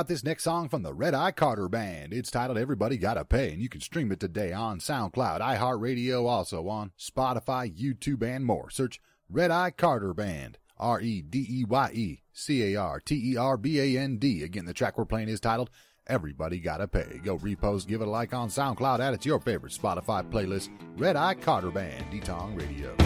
Out this next song from the Red Eye Carter Band. It's titled Everybody Gotta Pay, and you can stream it today on SoundCloud, iHeartRadio, also on Spotify, YouTube, and more. Search Red Eye Carter Band. R E D E Y E C A R T E R B A N D. Again, the track we're playing is titled Everybody Gotta Pay. Go repost, give it a like on SoundCloud, add it to your favorite Spotify playlist. Red Eye Carter Band, Detong Radio.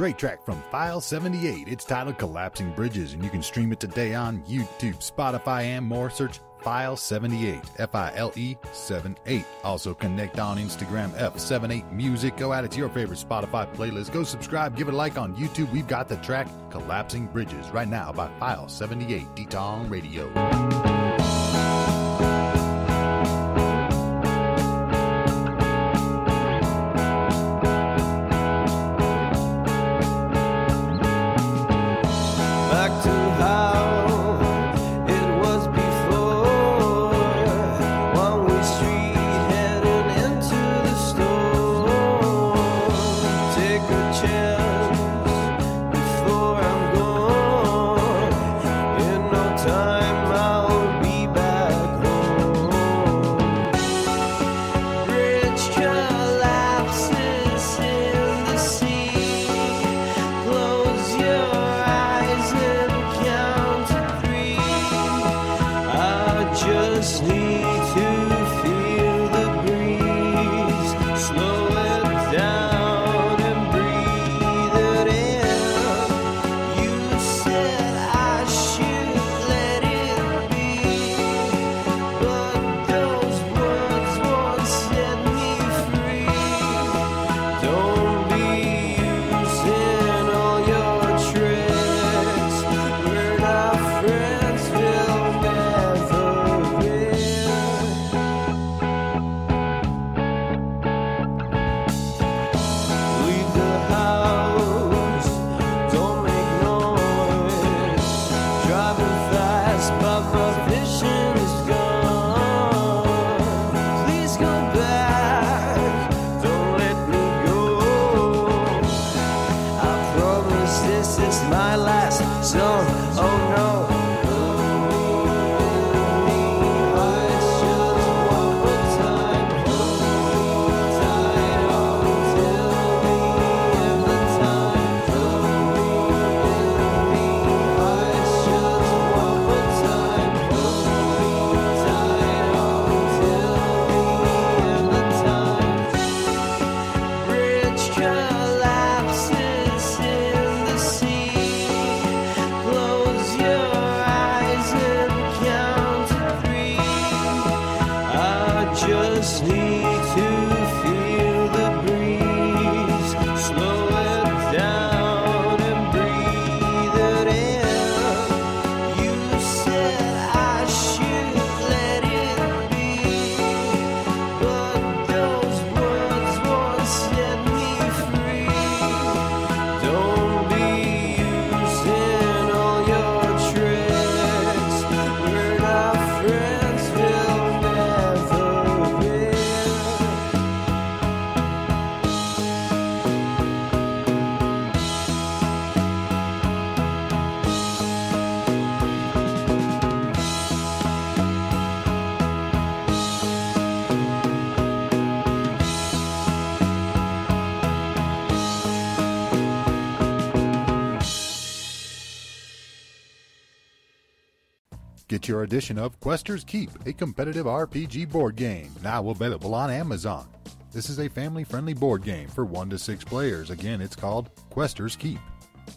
Great track from File 78. It's titled Collapsing Bridges, and you can stream it today on YouTube, Spotify, and more. Search File 78, F I L E 78. Also connect on Instagram, F78 Music. Go add it to your favorite Spotify playlist. Go subscribe, give it a like on YouTube. We've got the track Collapsing Bridges right now by File 78, Detong Radio. Edition of Quester's Keep, a competitive RPG board game, now available on Amazon. This is a family friendly board game for 1 to 6 players. Again, it's called Quester's Keep.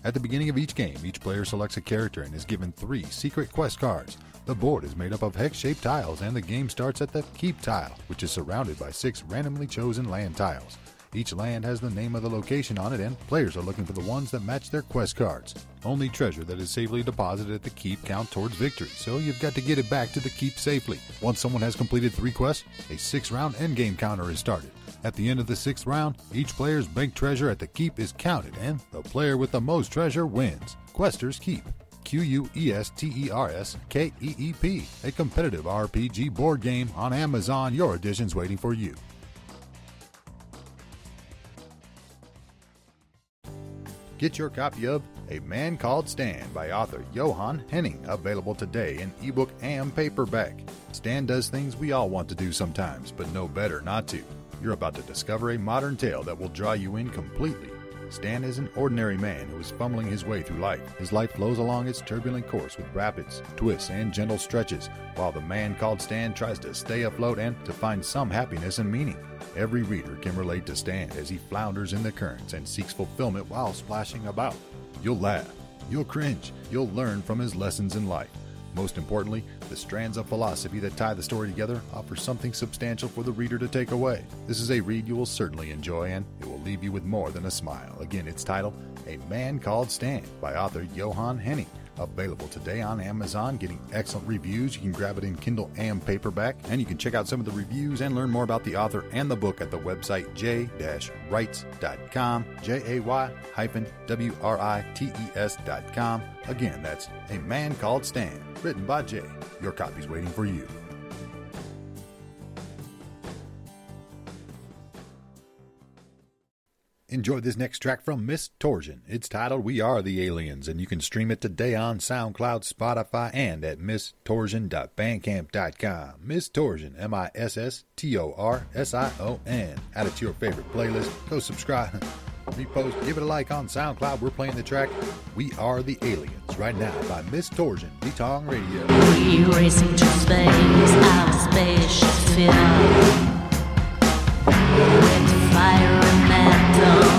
At the beginning of each game, each player selects a character and is given three secret quest cards. The board is made up of hex shaped tiles, and the game starts at the Keep tile, which is surrounded by six randomly chosen land tiles. Each land has the name of the location on it, and players are looking for the ones that match their quest cards. Only treasure that is safely deposited at the keep count towards victory, so you've got to get it back to the keep safely. Once someone has completed three quests, a six round endgame counter is started. At the end of the sixth round, each player's bank treasure at the keep is counted, and the player with the most treasure wins. Questers Keep. Q U E S T E R S K E E P, a competitive RPG board game on Amazon. Your edition's waiting for you. Get your copy of A Man Called Stan by author Johan Henning, available today in ebook and paperback. Stan does things we all want to do sometimes, but know better not to. You're about to discover a modern tale that will draw you in completely. Stan is an ordinary man who is fumbling his way through life. His life flows along its turbulent course with rapids, twists, and gentle stretches, while the man called Stan tries to stay afloat and to find some happiness and meaning. Every reader can relate to Stan as he flounders in the currents and seeks fulfillment while splashing about. You'll laugh, you'll cringe, you'll learn from his lessons in life. Most importantly, the strands of philosophy that tie the story together offer something substantial for the reader to take away. This is a read you will certainly enjoy and it will leave you with more than a smile. Again, it's titled A Man Called Stan by author Johann Henning. Available today on Amazon, getting excellent reviews. You can grab it in Kindle and paperback, and you can check out some of the reviews and learn more about the author and the book at the website jaywrites.com, J-A-Y-W-R-I-T-E-S.com. Again, that's A Man Called Stan, written by Jay. Your copy's waiting for you. Enjoy this next track from Miss Torsion. It's titled We Are the Aliens, and you can stream it today on SoundCloud, Spotify, and at MissTorsion.bandcamp.com. Miss Torsion, M I S S T O R S I O N. Add it to your favorite playlist. Go subscribe, repost, give it a like on SoundCloud. We're playing the track We Are the Aliens right now by Miss Torsion, Betong Radio. We're racing to space, our spaceship filled with fire and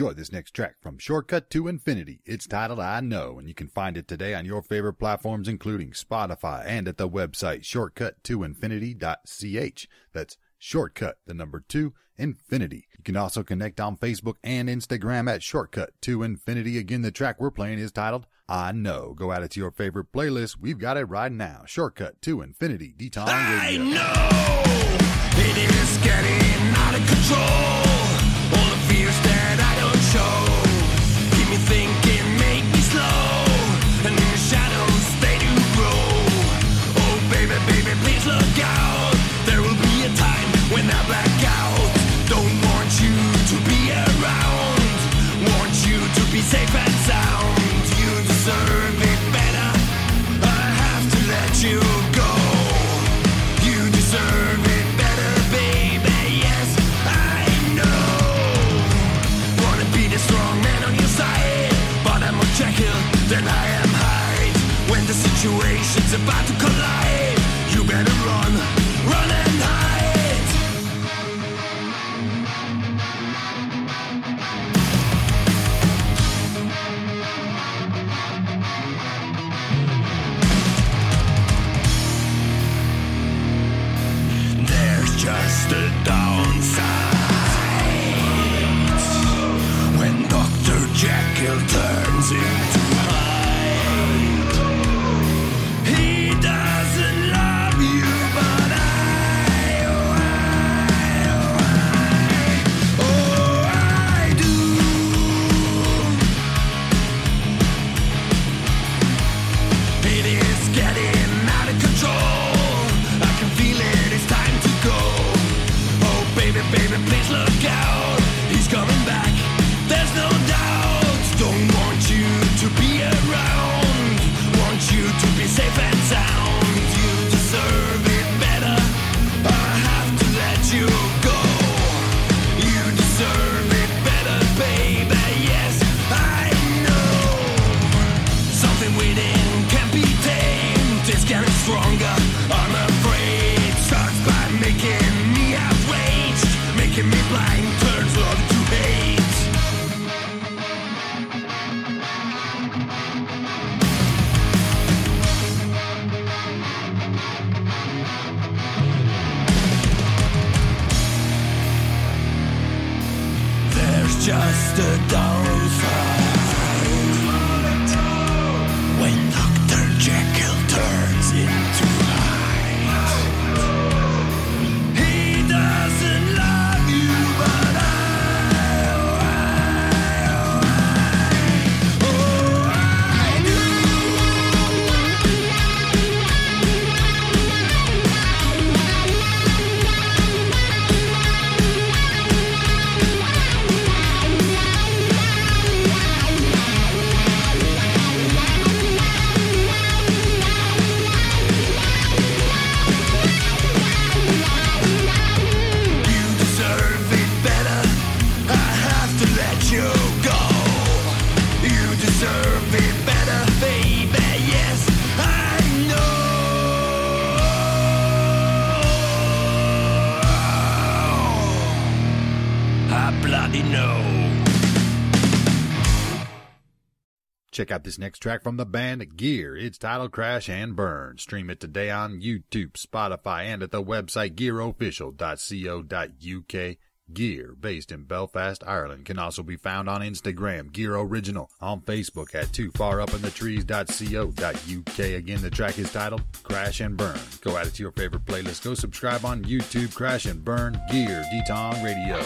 Enjoy this next track from Shortcut to Infinity. It's titled I Know, and you can find it today on your favorite platforms, including Spotify and at the website shortcut2infinity.ch. That's shortcut, the number two, infinity. You can also connect on Facebook and Instagram at Shortcut to Infinity. Again, the track we're playing is titled I Know. Go add it to your favorite playlist. We've got it right now. Shortcut to Infinity, Radio. I know it is getting out of control. Safe and sound. You deserve it better. I have to let you go. You deserve it better, baby. Yes, I know. Wanna be the strong man on your side, but I'm more than I am. When the situation's about to Jekyll turns into just a downside. Check out this next track from the band Gear. It's titled Crash and Burn. Stream it today on YouTube, Spotify, and at the website gearofficial.co.uk. Gear, based in Belfast, Ireland, can also be found on Instagram, Gear Original, on Facebook at too far up in the trees.co.uk. Again, the track is titled Crash and Burn. Go add it to your favorite playlist. Go subscribe on YouTube, Crash and Burn, Gear, Detong Radio.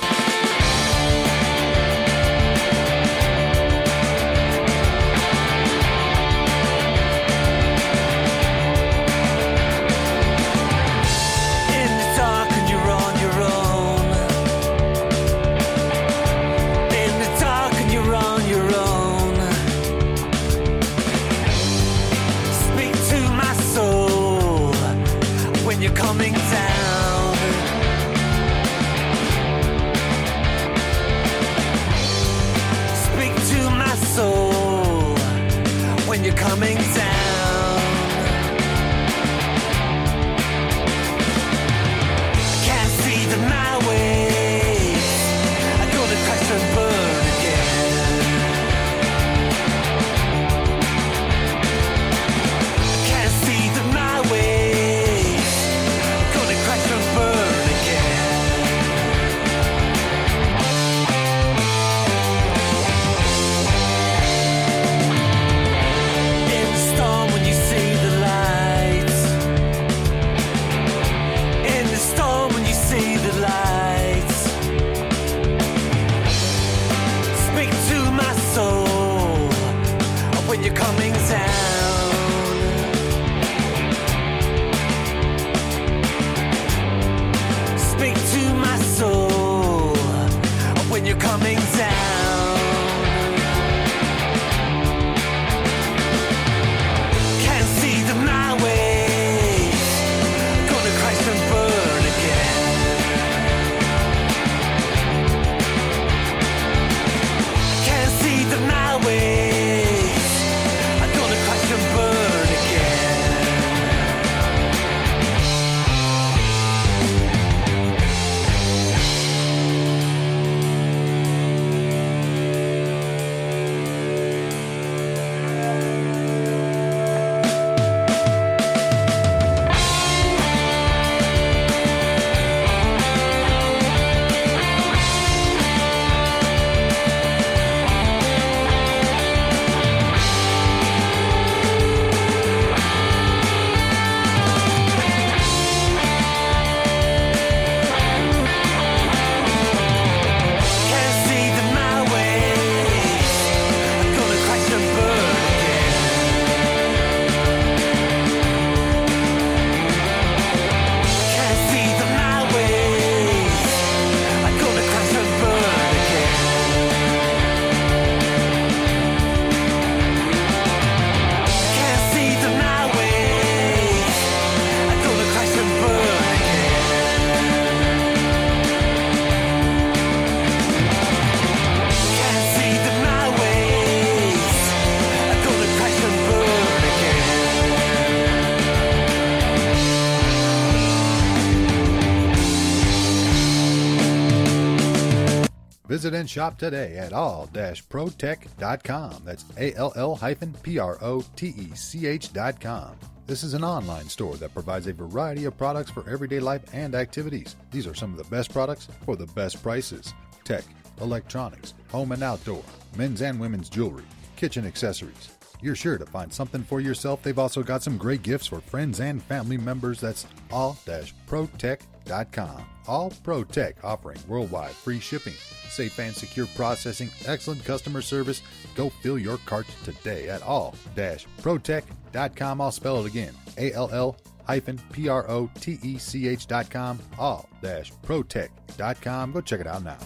Visit and shop today at all-protech.com. That's A-L-L-P-R-O-T-E-C-H.com. This is an online store that provides a variety of products for everyday life and activities. These are some of the best products for the best prices. Tech, electronics, home and outdoor, men's and women's jewelry, kitchen accessories. You're sure to find something for yourself. They've also got some great gifts for friends and family members. That's all-protech.com. All Protech offering worldwide free shipping, safe and secure processing, excellent customer service. Go fill your cart today at all-protech.com. I'll spell it again. A-L-L hyphen P-R-O-T-E-C-H dot com. All-protech.com. Go check it out now.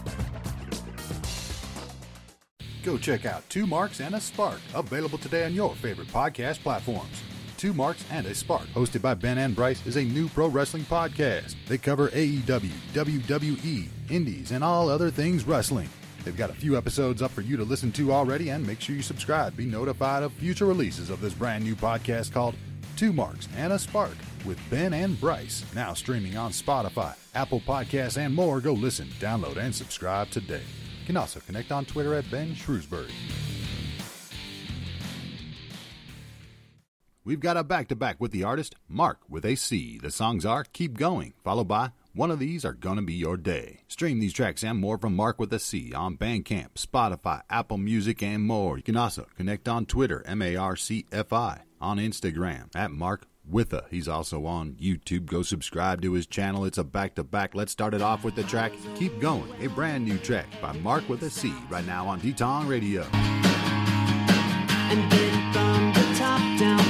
Go check out Two Marks and a Spark, available today on your favorite podcast platforms. Two Marks and a Spark, hosted by Ben and Bryce, is a new pro wrestling podcast. They cover AEW, WWE, Indies, and all other things wrestling. They've got a few episodes up for you to listen to already, and make sure you subscribe. Be notified of future releases of this brand new podcast called Two Marks and a Spark with Ben and Bryce. Now streaming on Spotify, Apple Podcasts, and more. Go listen, download, and subscribe today. You can also connect on Twitter at Ben Shrewsbury. We've got a back to back with the artist Marc with a C. The songs are Keep Going, followed by One of These Are Gonna Be Your Day. Stream these tracks and more from Marc with a C on Bandcamp, Spotify, Apple Music, and more. You can also connect on Twitter, M A R C F I, on Instagram, at Marc with a. He's also on YouTube. Go subscribe to his channel. It's a back to back. Let's start it off with the track Keep Going, a brand new track by Marc with a C, right now on D-Tong Radio. And from the top down,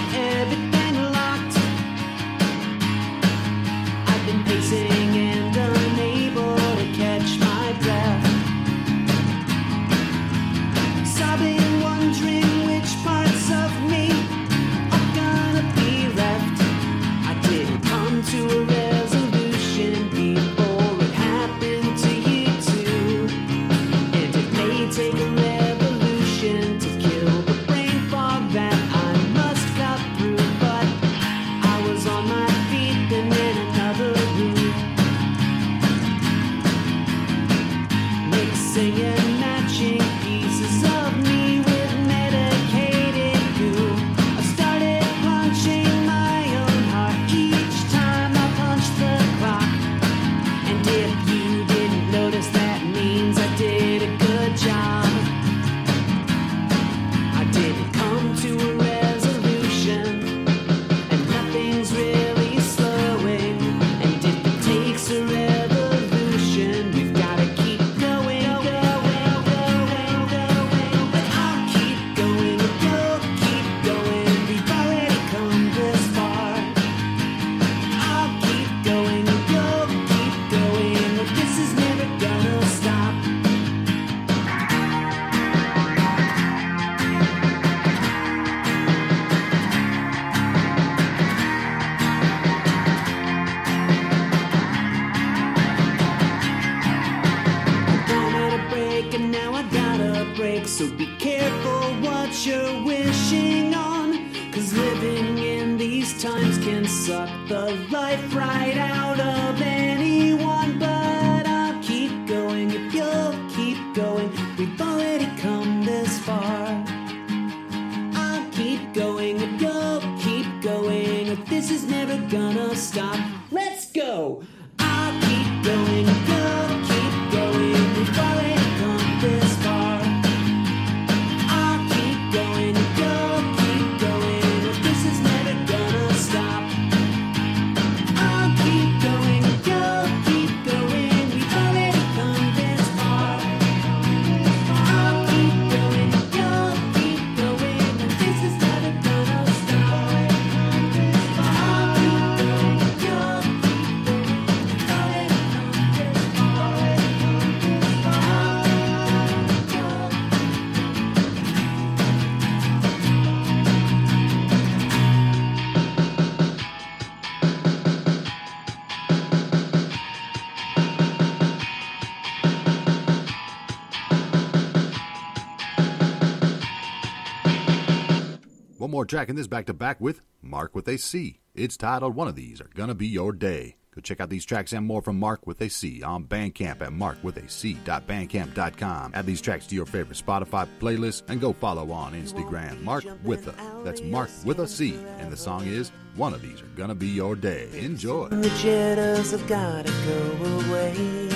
more track in this back to back with Marc with a C. It's titled One of These Are Gonna Be Your Day. Go check out these tracks and more from Marc with a C on Bandcamp at marcwithac.bandcamp.com. Add these tracks to your favorite Spotify playlist and go follow on Instagram, Marc with a. That's Marc with a C. And the song is One of These Are Gonna Be Your Day. Enjoy. The jitters have gotta go away.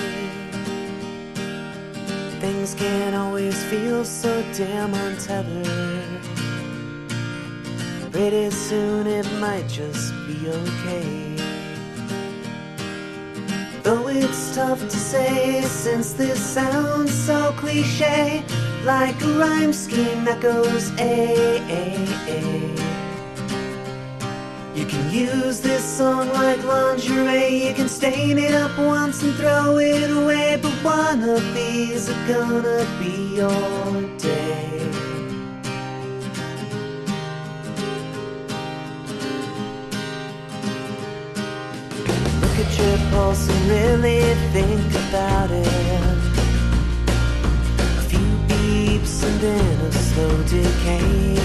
Things can't always feel so damn untethered. Pretty soon it might just be okay. Though it's tough to say since this sounds so cliche, like a rhyme scheme that goes A, A, A. You can use this song like lingerie. You can stain it up once and throw it away. But one of these are gonna be your day. At your pulse and really think about it. A few beeps and then a slow decay.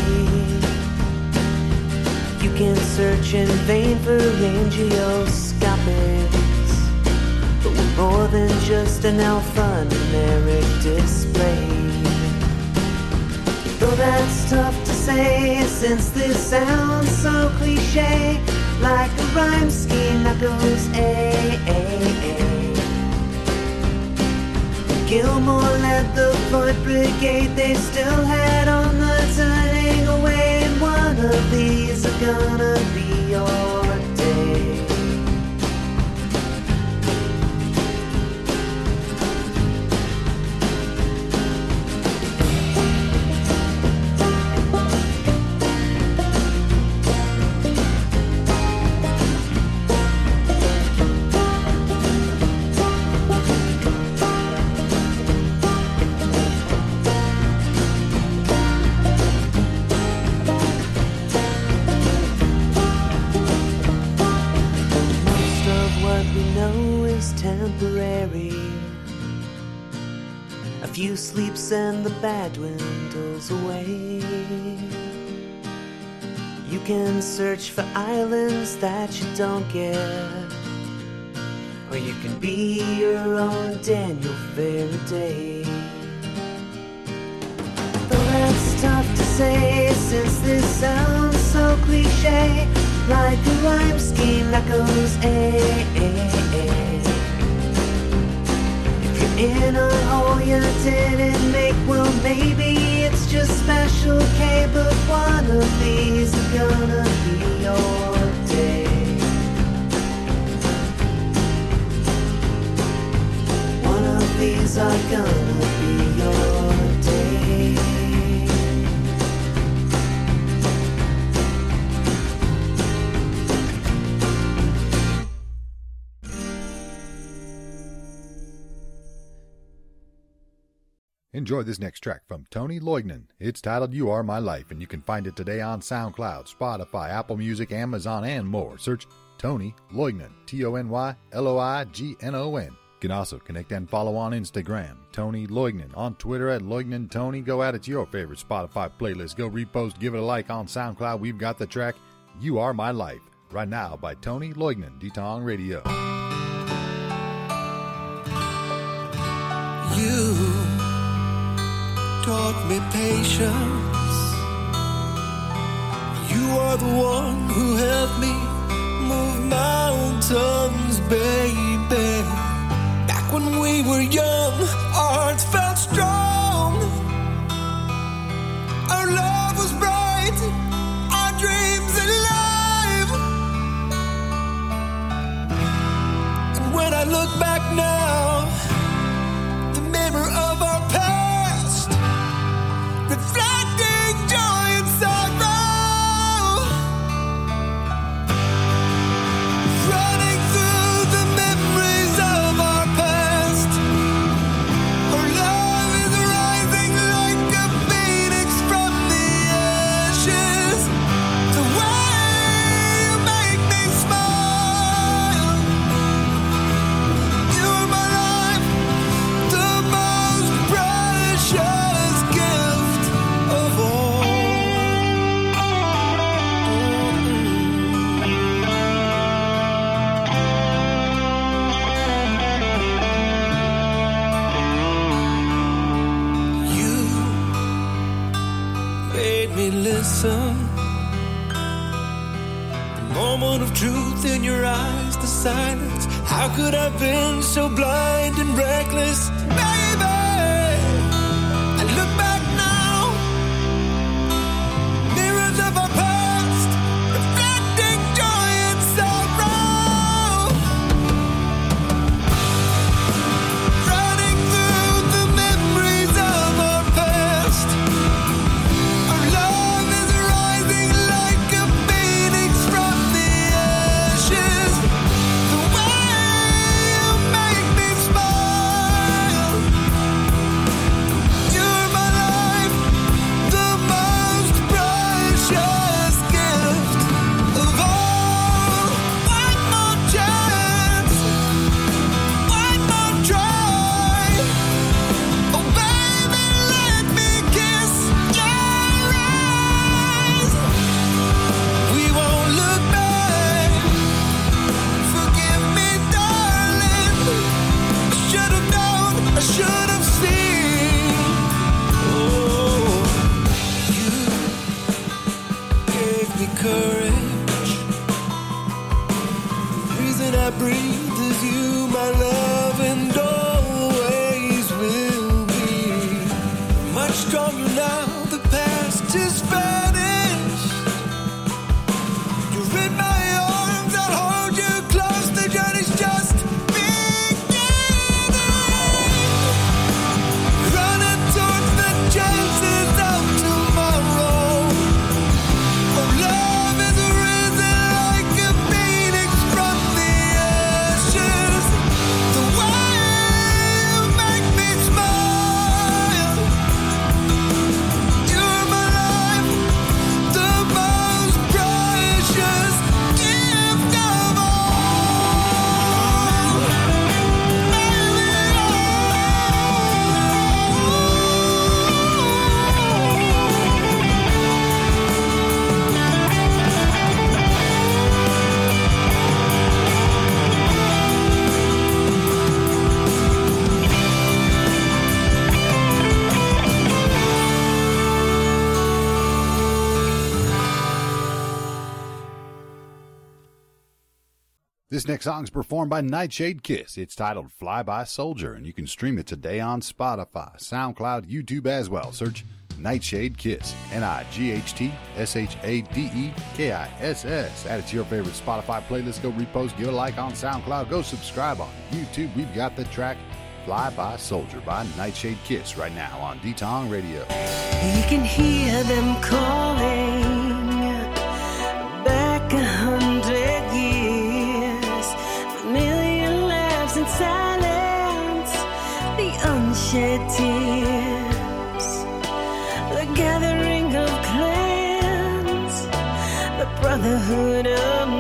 You can search in vain for angioscopics. But we're more than just an alphanumeric display. Though that's tough to say, since this sounds so cliche, like a rhyme scheme that goes A, A, A. Gilmour led the Floyd Brigade, they still had on the turning away, and one of these are gonna be your bad dwindles away. You can search for islands that you don't get. Or you can be your own Daniel Faraday. Though that's tough to say since this sounds so cliche. Like a rhyme scheme that goes A, A, A. In a hole you didn't make, well, maybe it's just special K. But one of these is gonna be your day. One of these are gonna be your Enjoy this next track from Tony Loignon. It's titled You Are My Life, and you can find it today on SoundCloud, Spotify, Apple Music, Amazon, and more. Search Tony Loignon, T O N Y L O I G N O N. You can also connect and follow on Instagram, Tony Loignon, on Twitter at Loignon Tony. Go add it to your favorite Spotify playlist. Go repost, give it a like on SoundCloud. We've got the track You Are My Life right now by Tony Loignon, Detong Radio. You taught me patience. You are the one who helped me move mountains, baby. Back when we were young, our hearts felt strong. Our love was bright, our dreams alive. And when I look back now, of truth in your eyes, the silence. How could I have been so blind and reckless? Next song is performed by Nightshade Kiss. It's titled Fly By Soldier, and you can stream it today on Spotify, SoundCloud, YouTube as well. Search Nightshade Kiss. N I G H T S H A D E K I S S. Add it to your favorite Spotify playlist. Go repost, give a like on SoundCloud, go subscribe on YouTube. We've got the track Fly By Soldier by Nightshade Kiss right now on D-Tong Radio. You can hear them calling unshed tears, the gathering of clans, the brotherhood of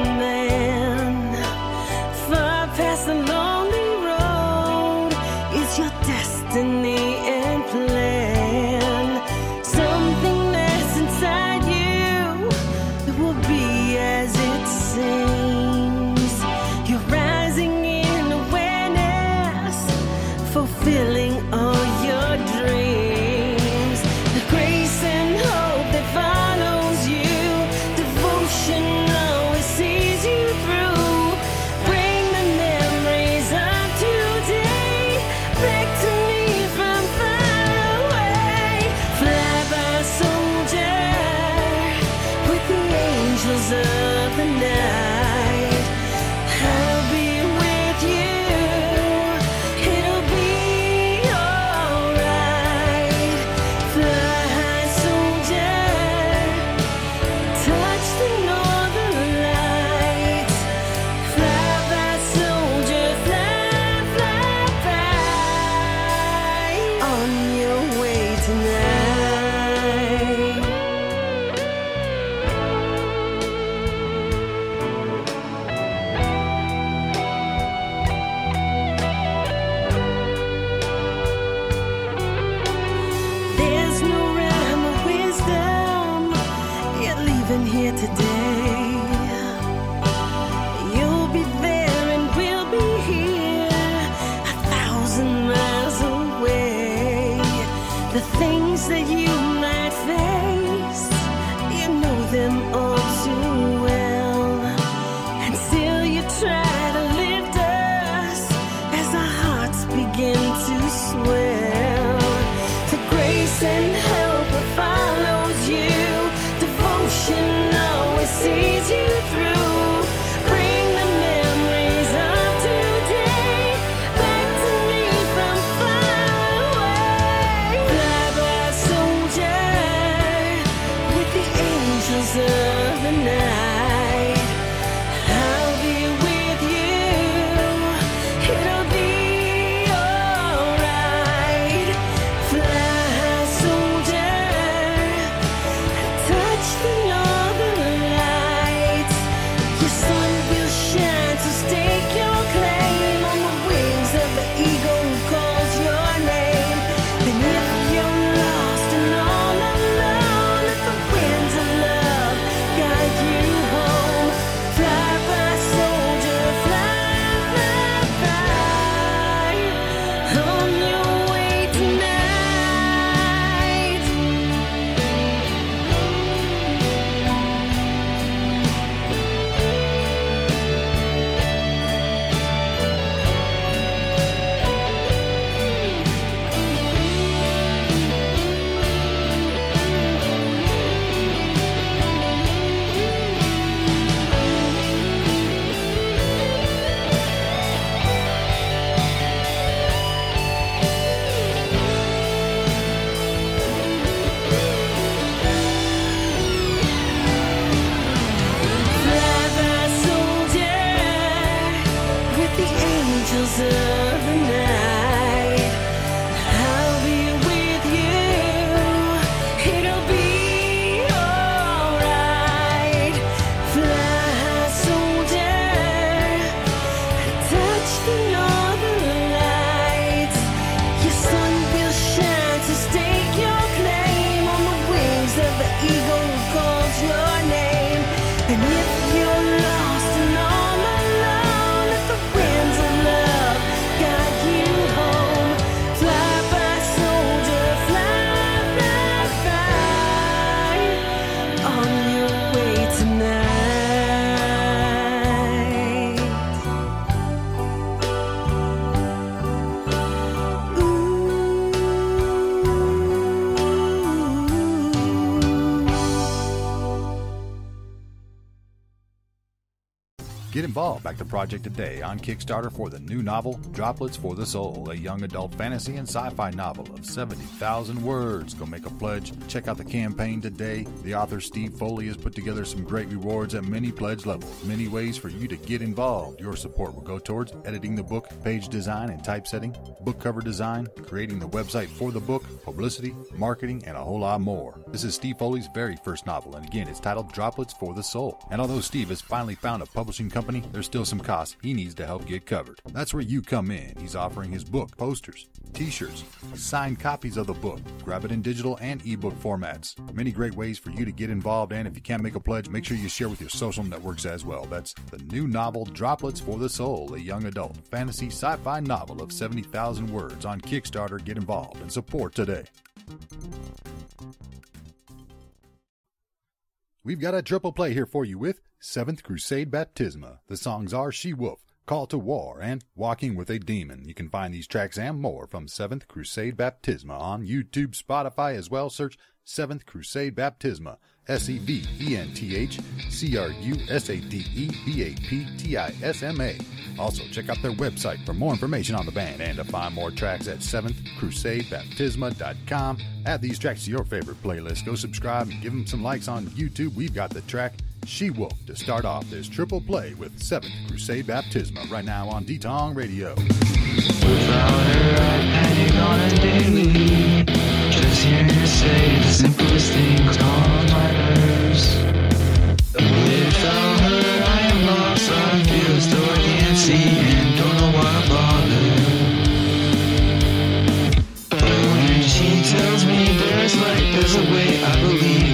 involved. Back the project today on Kickstarter for the new novel, Droplets for the Soul, a young adult fantasy and sci fi novel of 70,000 words. Go make a pledge. Check out the campaign today. The author Steve Foley has put together some great rewards at many pledge levels. Many ways for you to get involved. Your support will go towards editing the book, page design and typesetting, book cover design, creating the website for the book, publicity, marketing, and a whole lot more. This is Steve Foley's very first novel, and again, it's titled Droplets for the Soul. And although Steve has finally found a publishing company, there's still some costs he needs to help get covered. That's where you come in. He's offering his book, posters, t shirts, signed copies of the book. Grab it in digital and ebook formats. Many great ways for you to get involved, and if you can't make a pledge, make sure you share with your social networks as well. That's the new novel, Droplets for the Soul, a young adult fantasy sci fi novel of 70,000 words on Kickstarter. Get involved and support today. We've got a triple play here for you with Seventh Crusade Baptisma. The songs are She Wolf, Call to War, and Walking with a Demon. You can find these tracks and more from Seventh Crusade Baptisma on YouTube, Spotify, as well. Search Seventh Crusade Baptisma. S E V E N T H C R U S A D E B A P T I S M A. Also, check out their website for more information on the band and to find more tracks at 7thCrusadebaptisma.com. Add these tracks to your favorite playlist. Go subscribe and give them some likes on YouTube. We've got the track She Wolf to start off this triple play with 7th Crusade Baptisma right now on D-Tong Radio. Without her, I panic on a daily. Just hearing her say the simplest things calm my nerves. Without her, I am lost. I feel as though I can't see and don't know why I bother. But when she tells me there's light, there's a way, I believe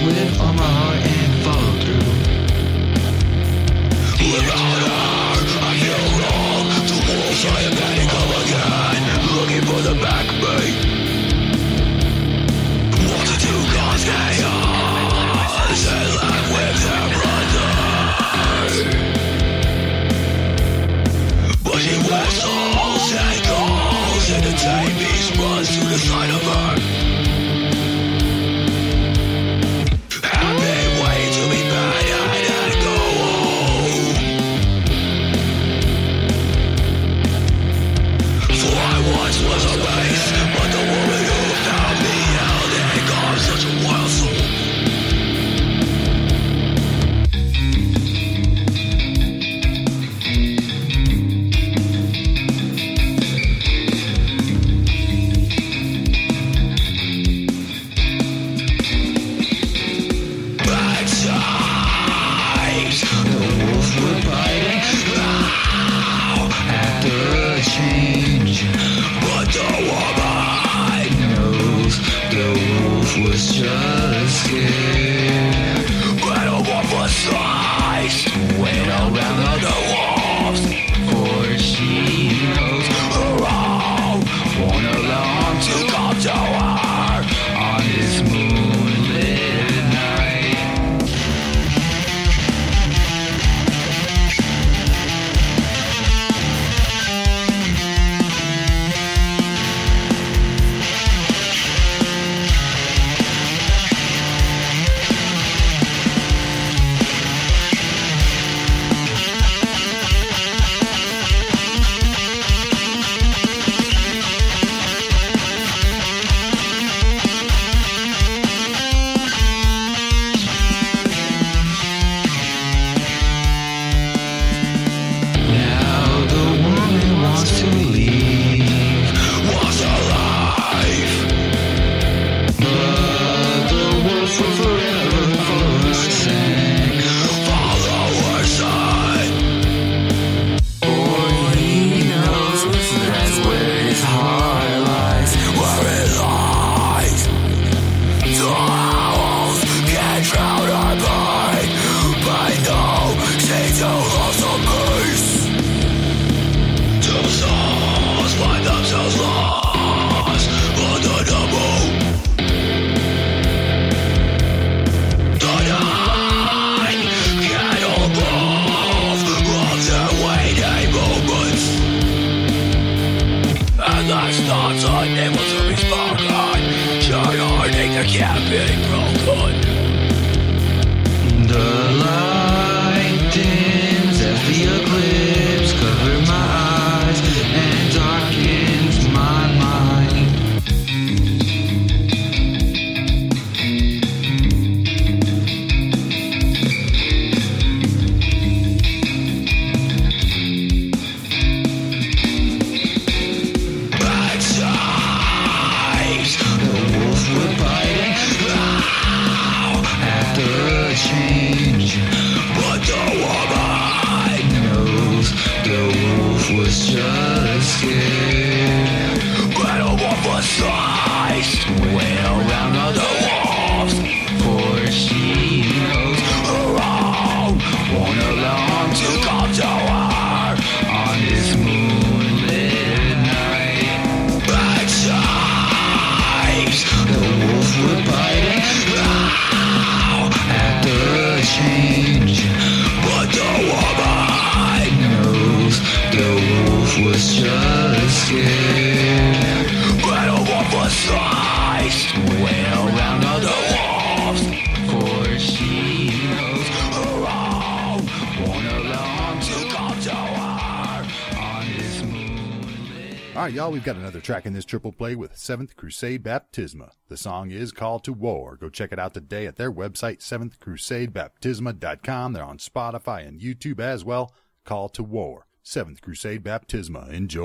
tracking this triple play with Seventh Crusade Baptisma. The song is Called to War. Go check it out today at their website, seventhcrusadebaptisma.com. They're on Spotify and YouTube as well. Call to War, Seventh Crusade Baptisma. Enjoy.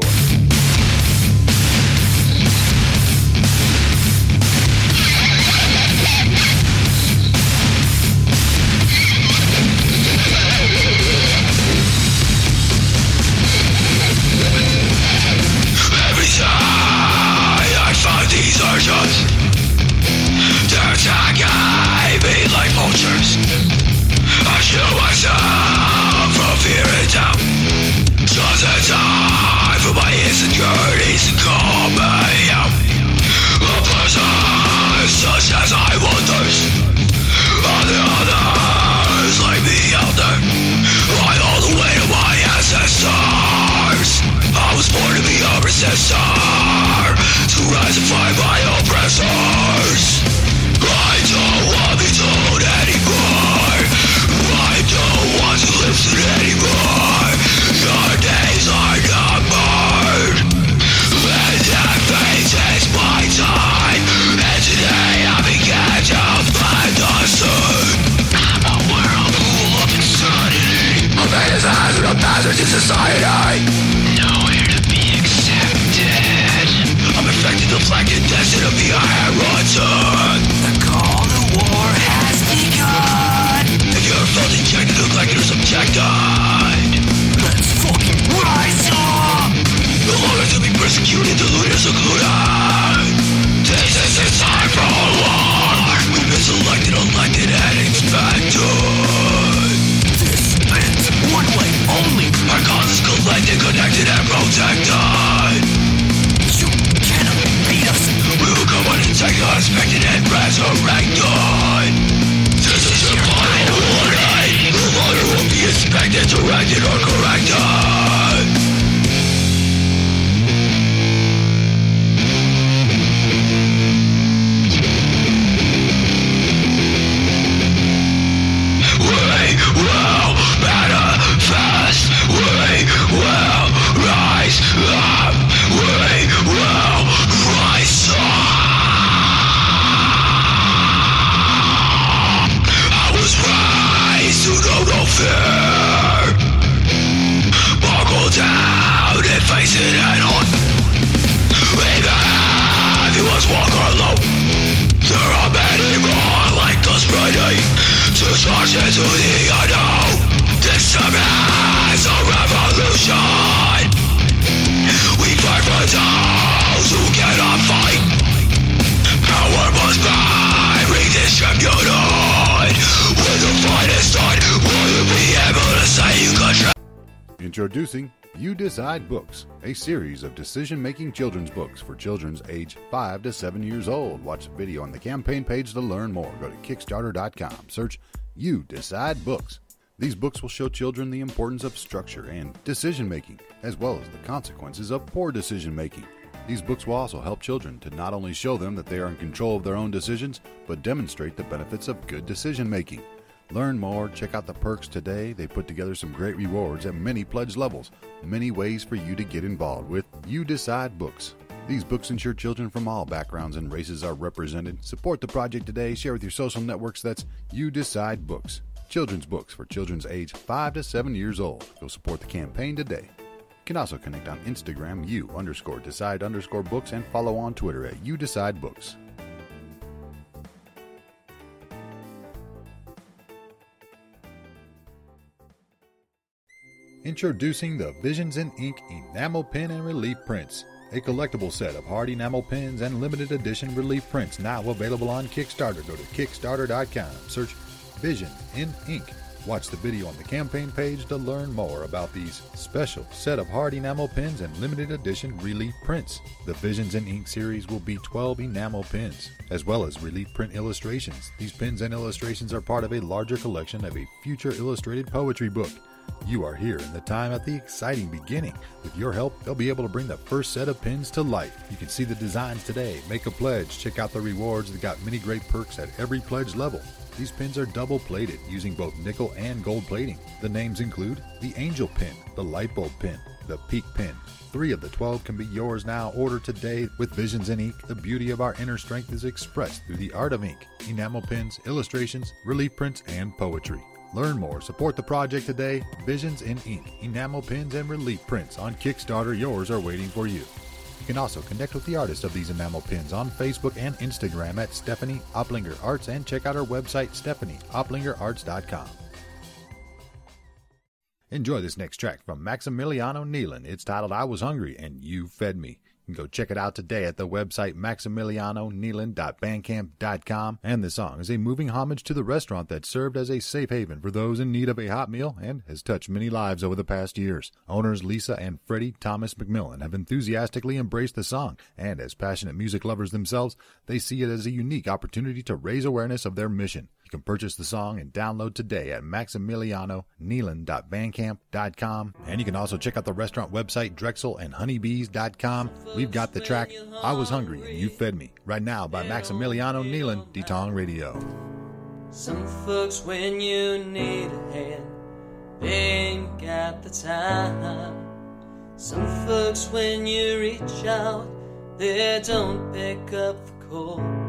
a series of decision making children's books for children's age 5 to 7 years old. Watch the video on the campaign page to learn more. Go to Kickstarter.com, search You Decide Books. These books will show children the importance of structure and decision making, as well as the consequences of poor decision making. These books will also help children to not only show them that they are in control of their own decisions, but demonstrate the benefits of good decision making. Learn more, check out the perks today. They put together some great rewards at many pledge levels, many ways for you to get involved with You Decide Books. These books ensure children from all backgrounds and races are represented. Support the project today. Share with your social networks. That's You Decide Books. Children's books for children's age 5 to 7 years old. Go support the campaign today. You can also connect on Instagram, you underscore decide underscore books, and follow on Twitter at You Decide Books. Introducing the Visions in Ink Enamel Pen and Relief Prints, a collectible set of hard enamel pens and limited edition relief prints now available on Kickstarter. Go to Kickstarter.com, search Vision in Ink. Watch the video on the campaign page to learn more about these special set of hard enamel pens and limited edition relief prints. The Visions in Ink series will be 12 enamel pens, as well as relief print illustrations. These pens and illustrations are part of a larger collection of a future illustrated poetry book. You are here in the time at the exciting beginning. With your help, they'll be able to bring the first set of pins to life. You can see the designs today, make a pledge, check out the rewards. They've got many great perks at every pledge level. These pins are double plated using both nickel and gold plating. The names include the Angel Pin, the Light Bulb Pin, the Peak Pin. Three of the 12 can be yours now. Order today with Visions in Ink. The beauty of our inner strength is expressed through the art of ink, enamel pins, illustrations, relief prints, and poetry. Learn more, support the project today. Visions in Ink, enamel pins, and relief prints on Kickstarter. Yours are waiting for you. You can also connect with the artist of these enamel pins on Facebook and Instagram at Stephanie Oplinger Arts and check out our website, stephanieoplingerarts.com. Enjoy this next track from Maximiliano Nealon. It's titled I Was Hungry and You Fed Me. Go check it out today at the website maximilianonealon.bandcamp.com. And the song is a moving homage to the restaurant that served as a safe haven for those in need of a hot meal and has touched many lives over the past years. Owners Lisa and Freddie Thomas McMillan have enthusiastically embraced the song, and as passionate music lovers themselves, they see it as a unique opportunity to raise awareness of their mission. You can purchase the song and download today at maximilianonealon.bandcamp.com. And you can also check out the restaurant website Drexel and honeybees.com. We've got the track I Was Hungry and You Fed Me right now by Maximiliano Nealon, Detong Radio. Some folks, when you need a hand, they ain't got the time. Some folks, when you reach out, they don't pick up the call.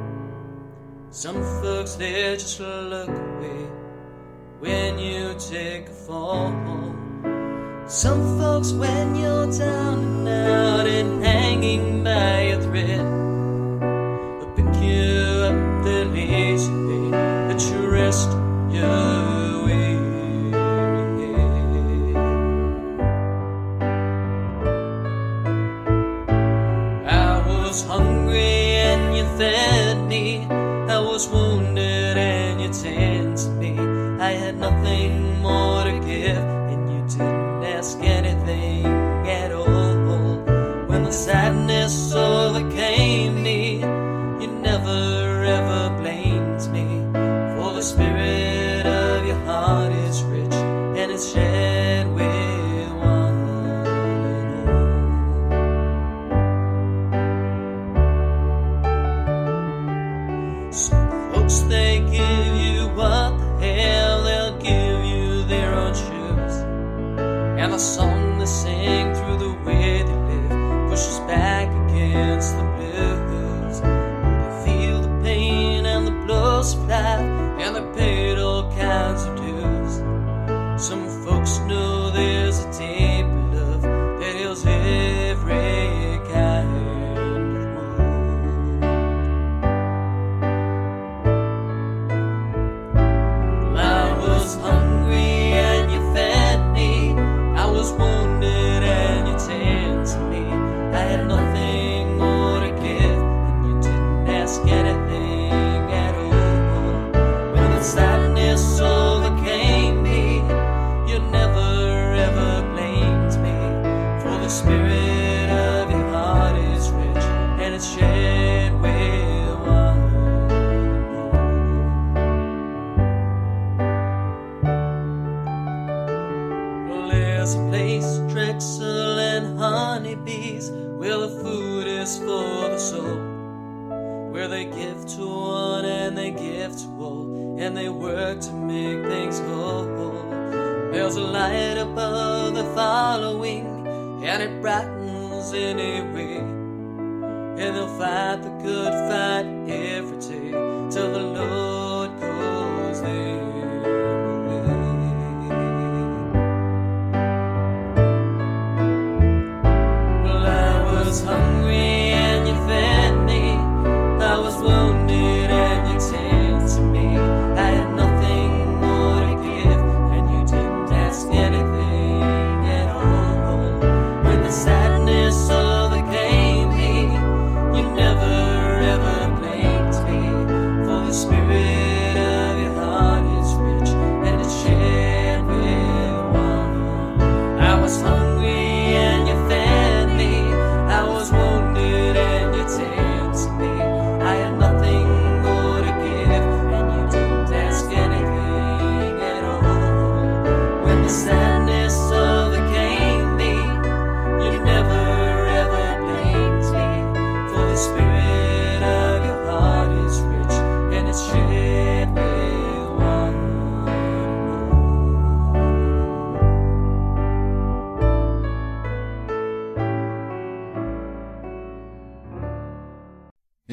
Some folks, they just look away when you take a fall. Some folks, when you're down and out and hanging by a thread, they'll pick you up the lazy way that you rest your brightens any way. And they'll fight the good fight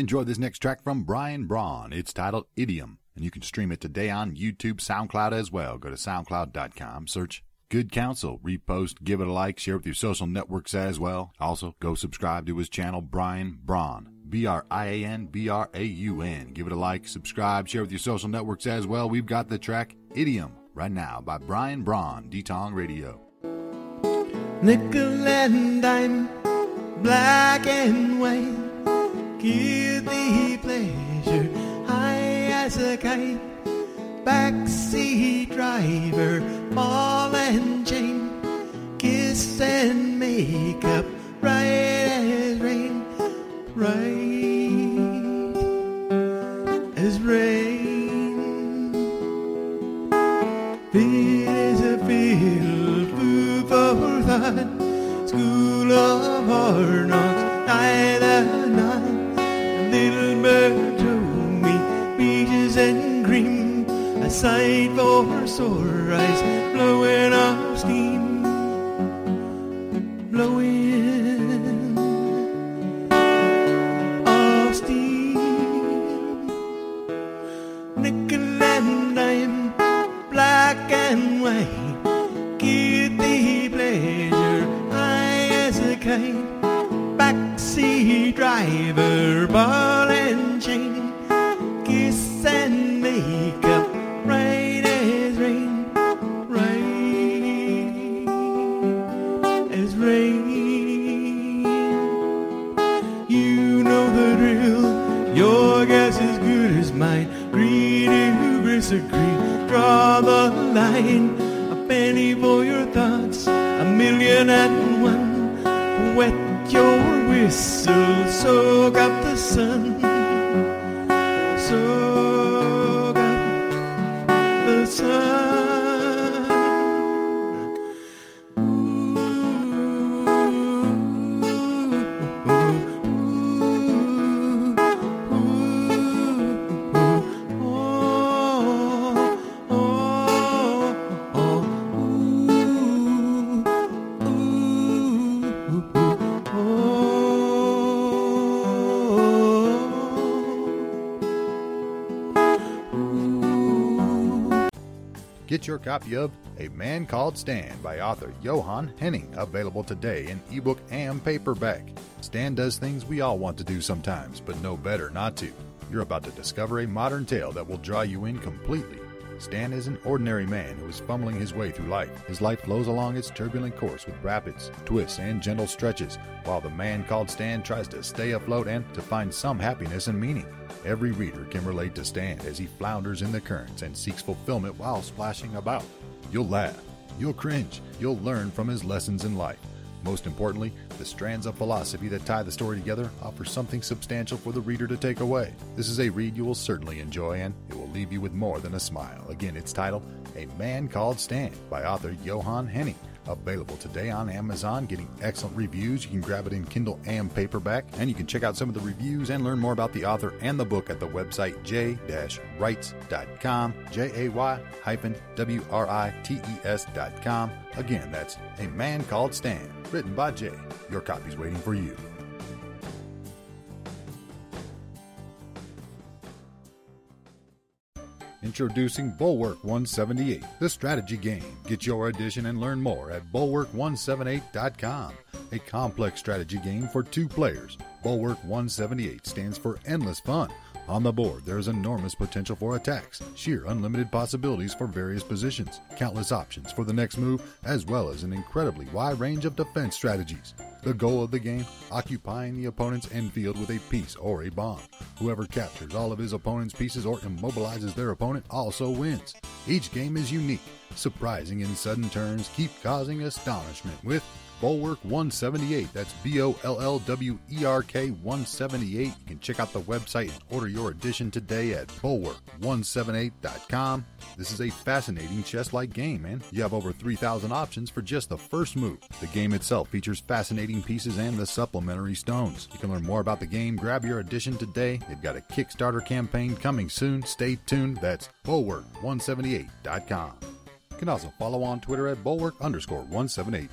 Enjoy this next track from Brian Braun. It's titled Idiom, and you can stream it today on YouTube, SoundCloud as well. Go to soundcloud.com, search Good Counsel, repost, give it a like, share with your social networks as well. Also, go subscribe to his channel, Brian Braun. B R I A N B R A U N. Give it a like, subscribe, share with your social networks as well. We've got the track Idiom right now by Brian Braun, D-Tong Radio. Nickel and dime, black and white, give thee pleasure, high as a kite. Backseat driver, ball and chain, kiss and makeup, right as rain, right as rain. It is a field food for thought, school of hard knocks, sight for sore eyes, blowing off steam, blowing off steam. Nickel and dime, black and white, thee pleasure, high as a kite. Backseat driver, ball disagree, draw the line. A penny for your thoughts, a million and one. Wet your whistle, soak up the sun. Get your copy of A Man Called Stan by author Johan Henning, available today in ebook and paperback. Stan does things we all want to do sometimes, but know better not to. You're about to discover a modern tale that will draw you in completely. Stan is an ordinary man who is fumbling his way through life. His life flows along its turbulent course with rapids, twists, and gentle stretches, while the man called Stan tries to stay afloat and to find some happiness and meaning. Every reader can relate to Stan as he flounders in the currents and seeks fulfillment while splashing about. You'll laugh, you'll cringe, you'll learn from his lessons in life. Most importantly, the strands of philosophy that tie the story together offer something substantial for the reader to take away. This is a read you will certainly enjoy and it will leave you with more than a smile. Again, it's titled A Man Called Stan by author Johann Henning. Available today on Amazon, getting excellent reviews. You can grab it in Kindle and paperback, and you can check out some of the reviews and learn more about the author and the book at the website j-writes.com, J-A-Y hyphen W-R-I-T-E-S dot com. Again, that's A Man Called Stan, written by Jay. Your copy's waiting for you. Introducing Bollwerk 178, the strategy game. Get your edition and learn more at bollwerk178.com. A complex strategy game for two players. Bollwerk 178 stands for endless fun. On the board, there is enormous potential for attacks, sheer unlimited possibilities for various positions, countless options for the next move, as well as an incredibly wide range of defense strategies. The goal of the game occupying the opponent's end field with a piece or a bomb. Whoever captures all of his opponent's pieces or immobilizes their opponent also wins. Each game is unique, surprising in sudden turns, keep causing astonishment with Bollwerk 178. That's B O L L W E R K 178. You can check out the website and order your edition today at bollwerk178.com. This is a fascinating chess like game, man. You have over 3,000 options for just the first move. The game itself features fascinating pieces and the supplementary stones. You can learn more about the game, grab your edition today. They've got a Kickstarter campaign coming soon. Stay tuned. That's bollwerk178.com. You can also follow on Twitter at bollwerk underscore 178.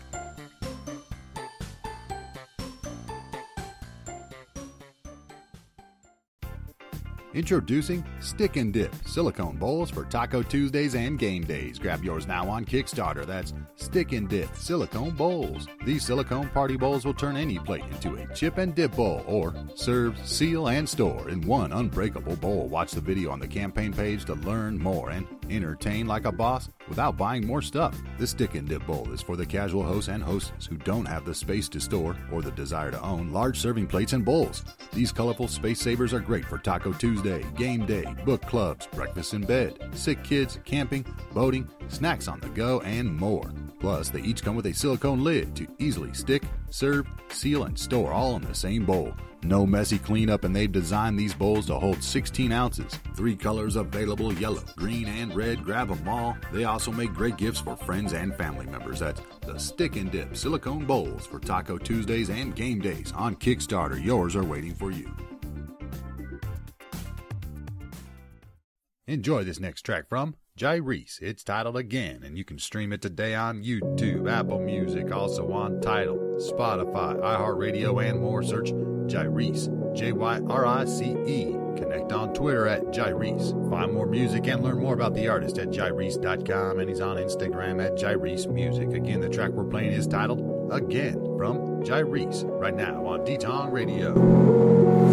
Introducing Stick and Dip silicone bowls for Taco Tuesdays and game days. Grab yours now on Kickstarter. That's Stick and Dip silicone bowls. These silicone party bowls will turn any plate into a chip and dip bowl or serve, seal, and store in one unbreakable bowl. Watch the video on the campaign page to learn more and entertain like a boss without buying more stuff. The Stick and Dip bowl is for the casual hosts and hostess who don't have the space to store or the desire to own large serving plates and bowls. These colorful space savers are great for Taco Tuesday, game day, book clubs, breakfast in bed, sick kids, camping, boating, snacks on the go, and more. Plus, they each come with a silicone lid to easily stick, serve, seal, and store all in the same bowl. No messy cleanup, and they've designed these bowls to hold 16 ounces. Three colors available yellow, green, and red. Grab them all. They also make great gifts for friends and family members. That's the Stick and Dip Silicone Bowls for Taco Tuesdays and game days on Kickstarter. Yours are waiting for you. Enjoy this next track from Jyrice. It's titled Again, and you can stream it today on YouTube, Apple Music, also on Tidal, Spotify, iHeartRadio, and more. Search Jyrice, J Y R I C E. Connect on Twitter at Jyrice. Find more music and learn more about the artist at jyrice.com, and he's on Instagram at Jyrice Music. Again, the track we're playing is titled Again from Jyrice, right now on D-Tong Radio.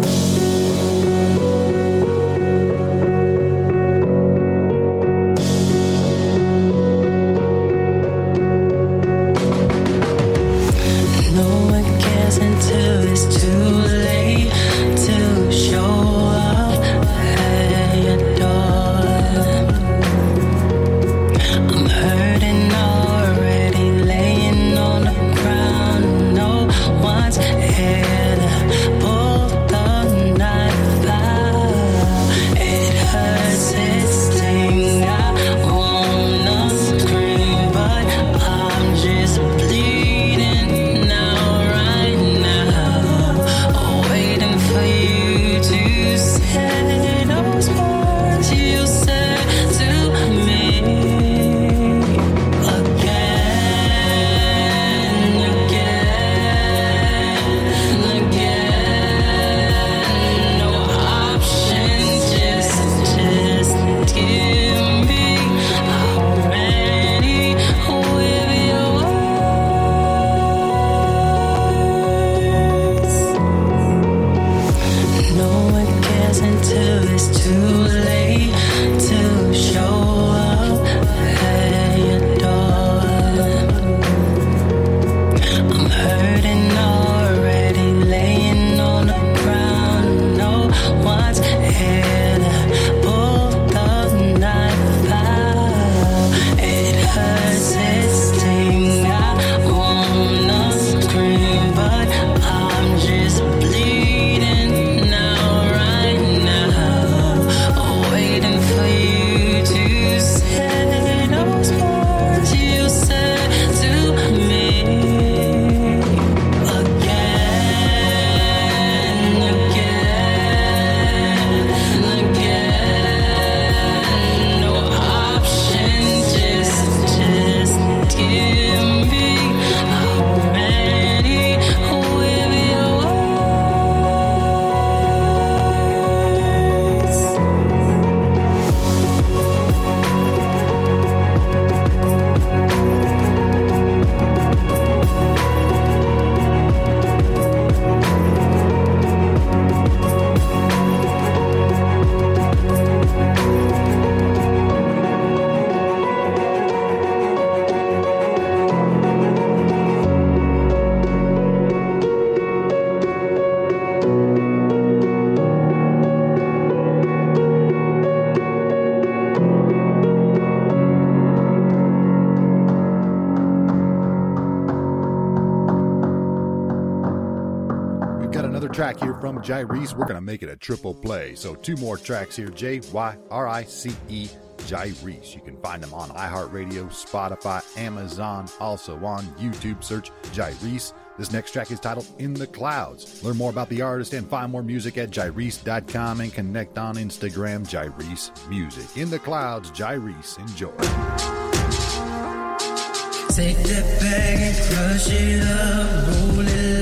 From Jyrice. We're going to make it a triple play. So, two more tracks here J Y R I C E, Jyrice. You can find them on iHeartRadio, Spotify, Amazon, also on YouTube. Search Jyrice. This next track is titled In the Clouds. Learn more about the artist and find more music at Jyrice.com and connect on Instagram, Jyrice Music. In the Clouds, Jyrice. Enjoy. Take that bag and crush it up, roll it, light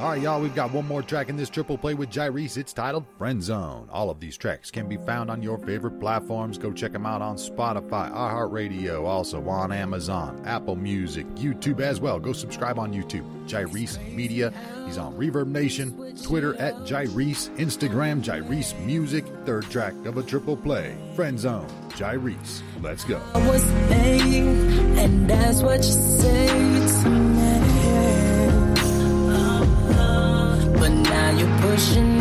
All right, y'all, we've got one more track in this triple play with Jyrice. It's titled Friend Zone. All of these tracks can be found on your favorite platforms. Go check them out on Spotify, iHeartRadio, also on Amazon, Apple Music, YouTube as well. Go subscribe on YouTube. Jyrice Media. He's on Reverb Nation, Twitter at Jyrice, Instagram Jyrice Music. Third track of a triple play. Friend Zone. Jyrice. Let's go. I was and that's what you say to me. Now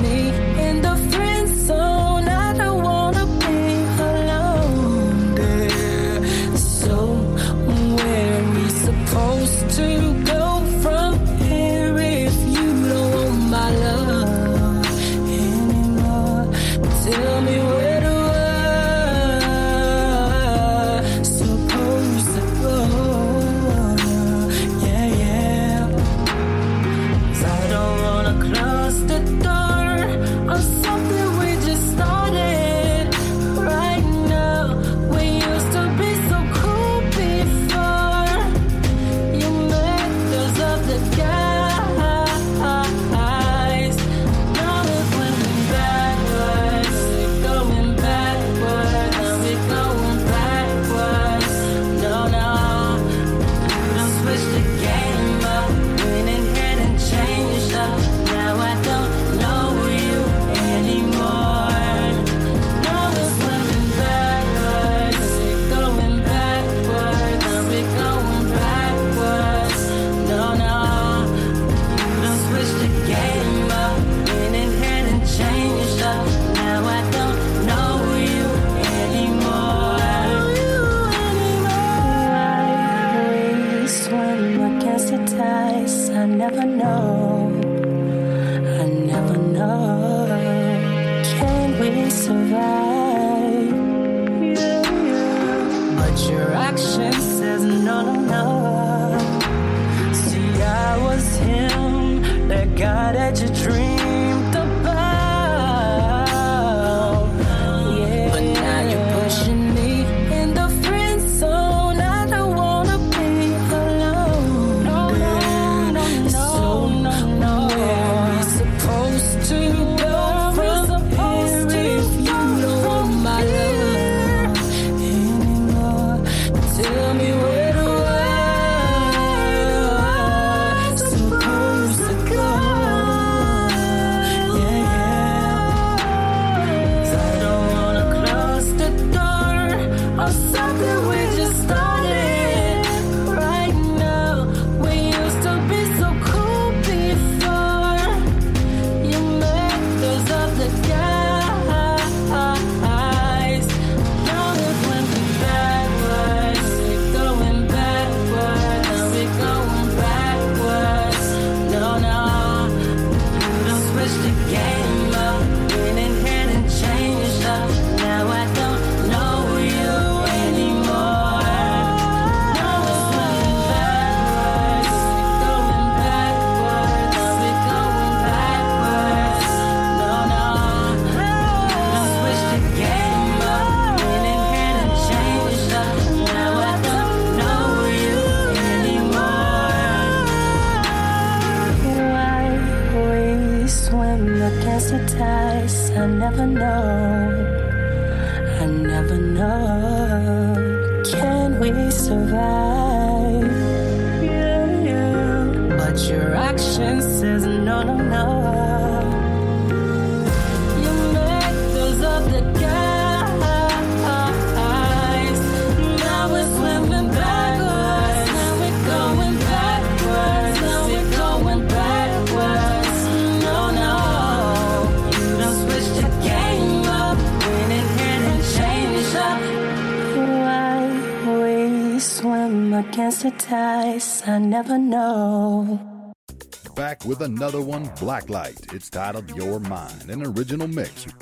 with another one, Blacklight. It's titled Your Mind, an original mix. You play